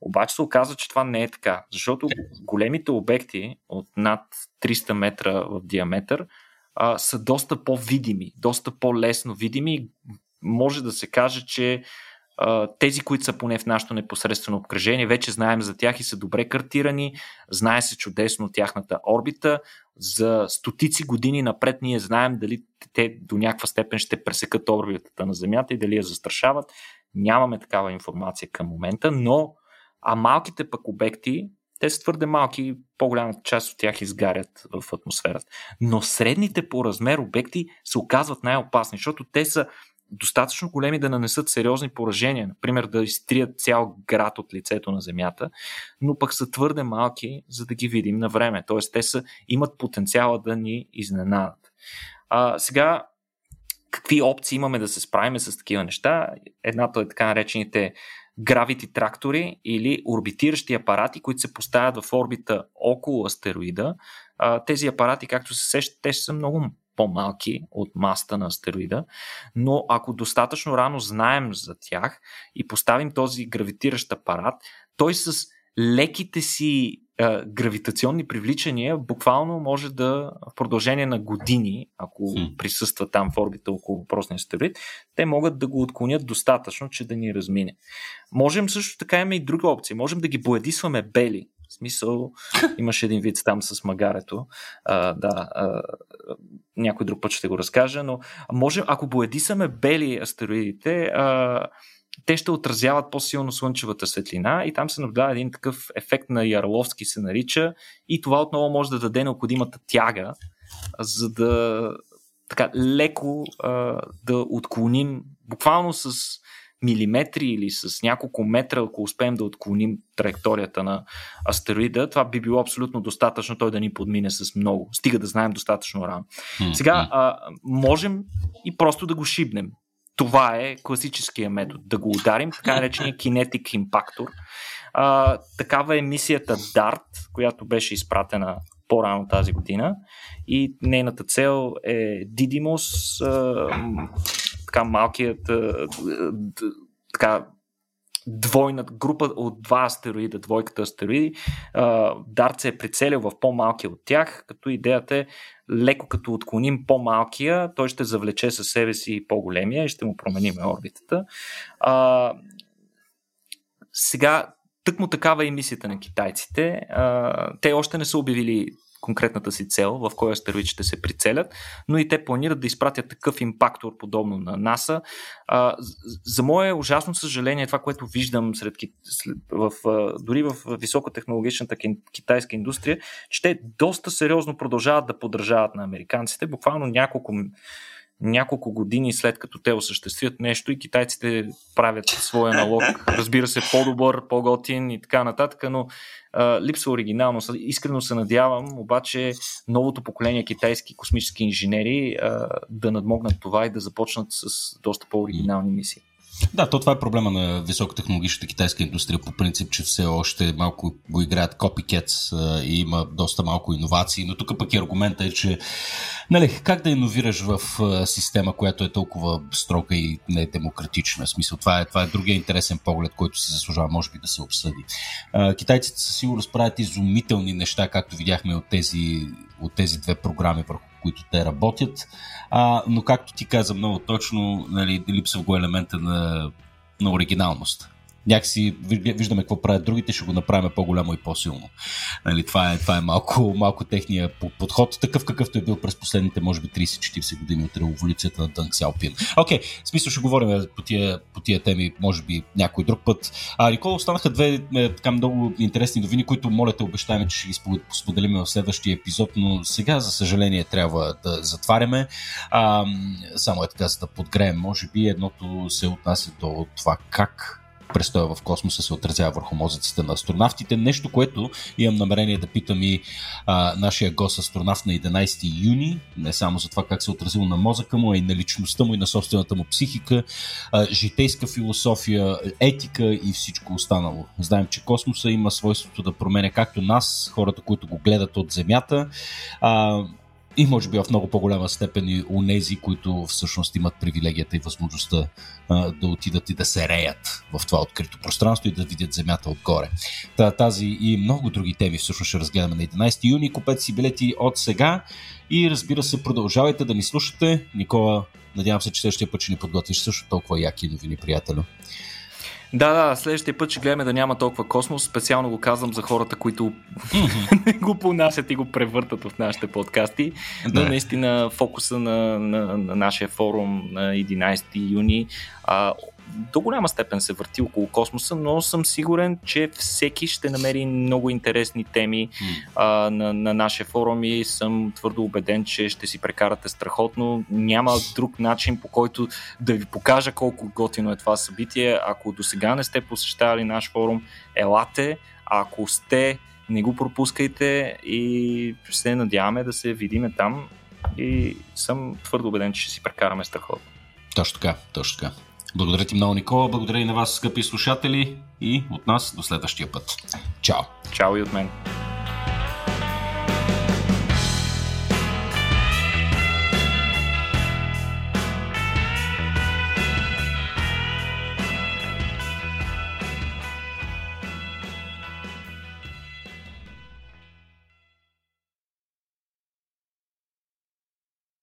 B: Обаче се оказва, че това не е така, защото големите обекти от над 300 метра в диаметър а, са доста по-видими, доста по-лесно видими. Може да се каже, че тези, които са поне в нашето непосредствено обкръжение, вече знаем за тях и са добре картирани, знае се чудесно тяхната орбита. За стотици години напред ние знаем дали те до някаква степен ще пресекат орбитата на Земята и дали я застрашават. Нямаме такава информация към момента, но а малките пък обекти, те са твърде малки, по-голямата част от тях изгарят в атмосферата. Но средните по размер обекти се оказват най-опасни, защото те са достатъчно големи да нанесат сериозни поражения, например да изтрият цял град от лицето на Земята, но пък са твърде малки, за да ги видим на време. Тоест, те са, имат потенциала да ни изненадат. А, сега, какви опции имаме да се справим с такива неща? Едната е така наречените гравити трактори или орбитиращи апарати, които се поставят в орбита около астероида. А, тези апарати, както се сещат, те са много по-малки от маста на астероида, но ако достатъчно рано знаем за тях и поставим този гравитиращ апарат, той с леките си а, гравитационни привличания буквално може да в продължение на години, ако hmm. присъства там в орбита около въпросния астероид, те могат да го отклонят достатъчно, че да ни размине. Можем също така имаме и друга опция. Можем да ги боядисваме бели. В смисъл, имаше един вид там с магарето. А, да, а, някой друг път ще го разкажа, но може, ако боядисаме бели астероидите, а, те ще отразяват по-силно слънчевата светлина и там се наблюдава един такъв ефект на Ярловски се нарича и това отново може да даде необходимата тяга, за да така леко а, да отклоним буквално с милиметри или с няколко метра, ако успеем да отклоним траекторията на астероида, това би било абсолютно достатъчно той да ни подмине с много. Стига да знаем достатъчно рано. Сега а, можем и просто да го шибнем. Това е класическия метод. Да го ударим, така наречения кинетик импактор. А, такава е мисията DART, която беше изпратена по-рано тази година и нейната цел е Дидимос, така малкият така двойна група от два астероида, двойката астероиди. Дарт се е прицелил в по-малкия от тях, като идеята е леко като отклоним по-малкия, той ще завлече със себе си по-големия и ще му променим орбитата. А, сега, тъкмо такава е мисията на китайците. А, те още не са обявили конкретната си цел, в кой астероид ще се прицелят, но и те планират да изпратят такъв импактор, подобно на НАСА. За мое ужасно съжаление, това, което виждам сред, в, дори в високотехнологичната китайска индустрия, че те доста сериозно продължават да поддържават на американците. Буквално няколко няколко години след като те осъществят нещо и китайците правят своя налог, разбира се, по-добър, по-готин и така нататък, но а, липсва оригиналност. Искрено се надявам, обаче, новото поколение китайски космически инженери а, да надмогнат това и да започнат с доста по-оригинални мисии.
A: Да, то това е проблема на високотехнологичната китайска индустрия по принцип, че все още малко го играят копикетс и има доста малко иновации, но тук пък и аргумента е, че нали, как да иновираш в система, която е толкова строга и недемократична? В смисъл, това е, това е другия интересен поглед, който се заслужава, може би, да се обсъди. Китайците със сигурност правят изумителни неща, както видяхме от тези, от тези две програми, върху които те работят. А, но както ти каза много точно, нали, липсва го елемента на, на оригиналност някакси виждаме какво правят другите, ще го направим по-голямо и по-силно. Нали, това, е, това е малко, малко техния подход, такъв какъвто е бил през последните, може би, 30-40 години от революцията на Дънг Сяопин. Окей, okay, смисъл ще говорим по тия, по тия теми, може би, някой друг път. А, Никола, останаха две е, така много интересни новини, които моля те обещаем, че ще ги споделим в следващия епизод, но сега, за съжаление, трябва да затваряме. А, само е така, за да подгреем. Може би едното се отнася до това как престоя в космоса се отразява върху мозъците на астронавтите. Нещо, което имам намерение да питам и а, нашия гост астронавт на 11 юни, не само за това как се е отразило на мозъка му, а и на личността му и на собствената му психика, а, житейска философия, етика и всичко останало. Знаем, че космоса има свойството да променя както нас, хората, които го гледат от Земята, а, и може би в много по-голяма степен и у нези, които всъщност имат привилегията и възможността а, да отидат и да се реят в това открито пространство и да видят земята отгоре. Та, тази и много други теми всъщност ще разгледаме на 11 юни. Купете си билети от сега и разбира се, продължавайте да ни слушате. Никола, надявам се, че следващия път ще ни подготвиш също толкова яки новини, приятелю.
B: Да, да, следващия път ще гледаме да няма толкова космос. Специално го казвам за хората, които *laughs* го понасят и го превъртат в нашите подкасти. Да. Но наистина фокуса на, на, на нашия форум на 11 юни а, до голяма степен се върти около космоса, но съм сигурен, че всеки ще намери много интересни теми mm. а, на, на нашия форум и съм твърдо убеден, че ще си прекарате страхотно. Няма друг начин по който да ви покажа колко готино е това събитие. Ако до сега не сте посещавали наш форум, елате. А ако сте, не го пропускайте и се надяваме да се видиме там и съм твърдо убеден, че ще си прекараме страхотно.
A: Точно така, точно така. Благодаря ти много, Никола. Благодаря и на вас, скъпи слушатели. И от нас до следващия път. Чао.
B: Чао и от мен.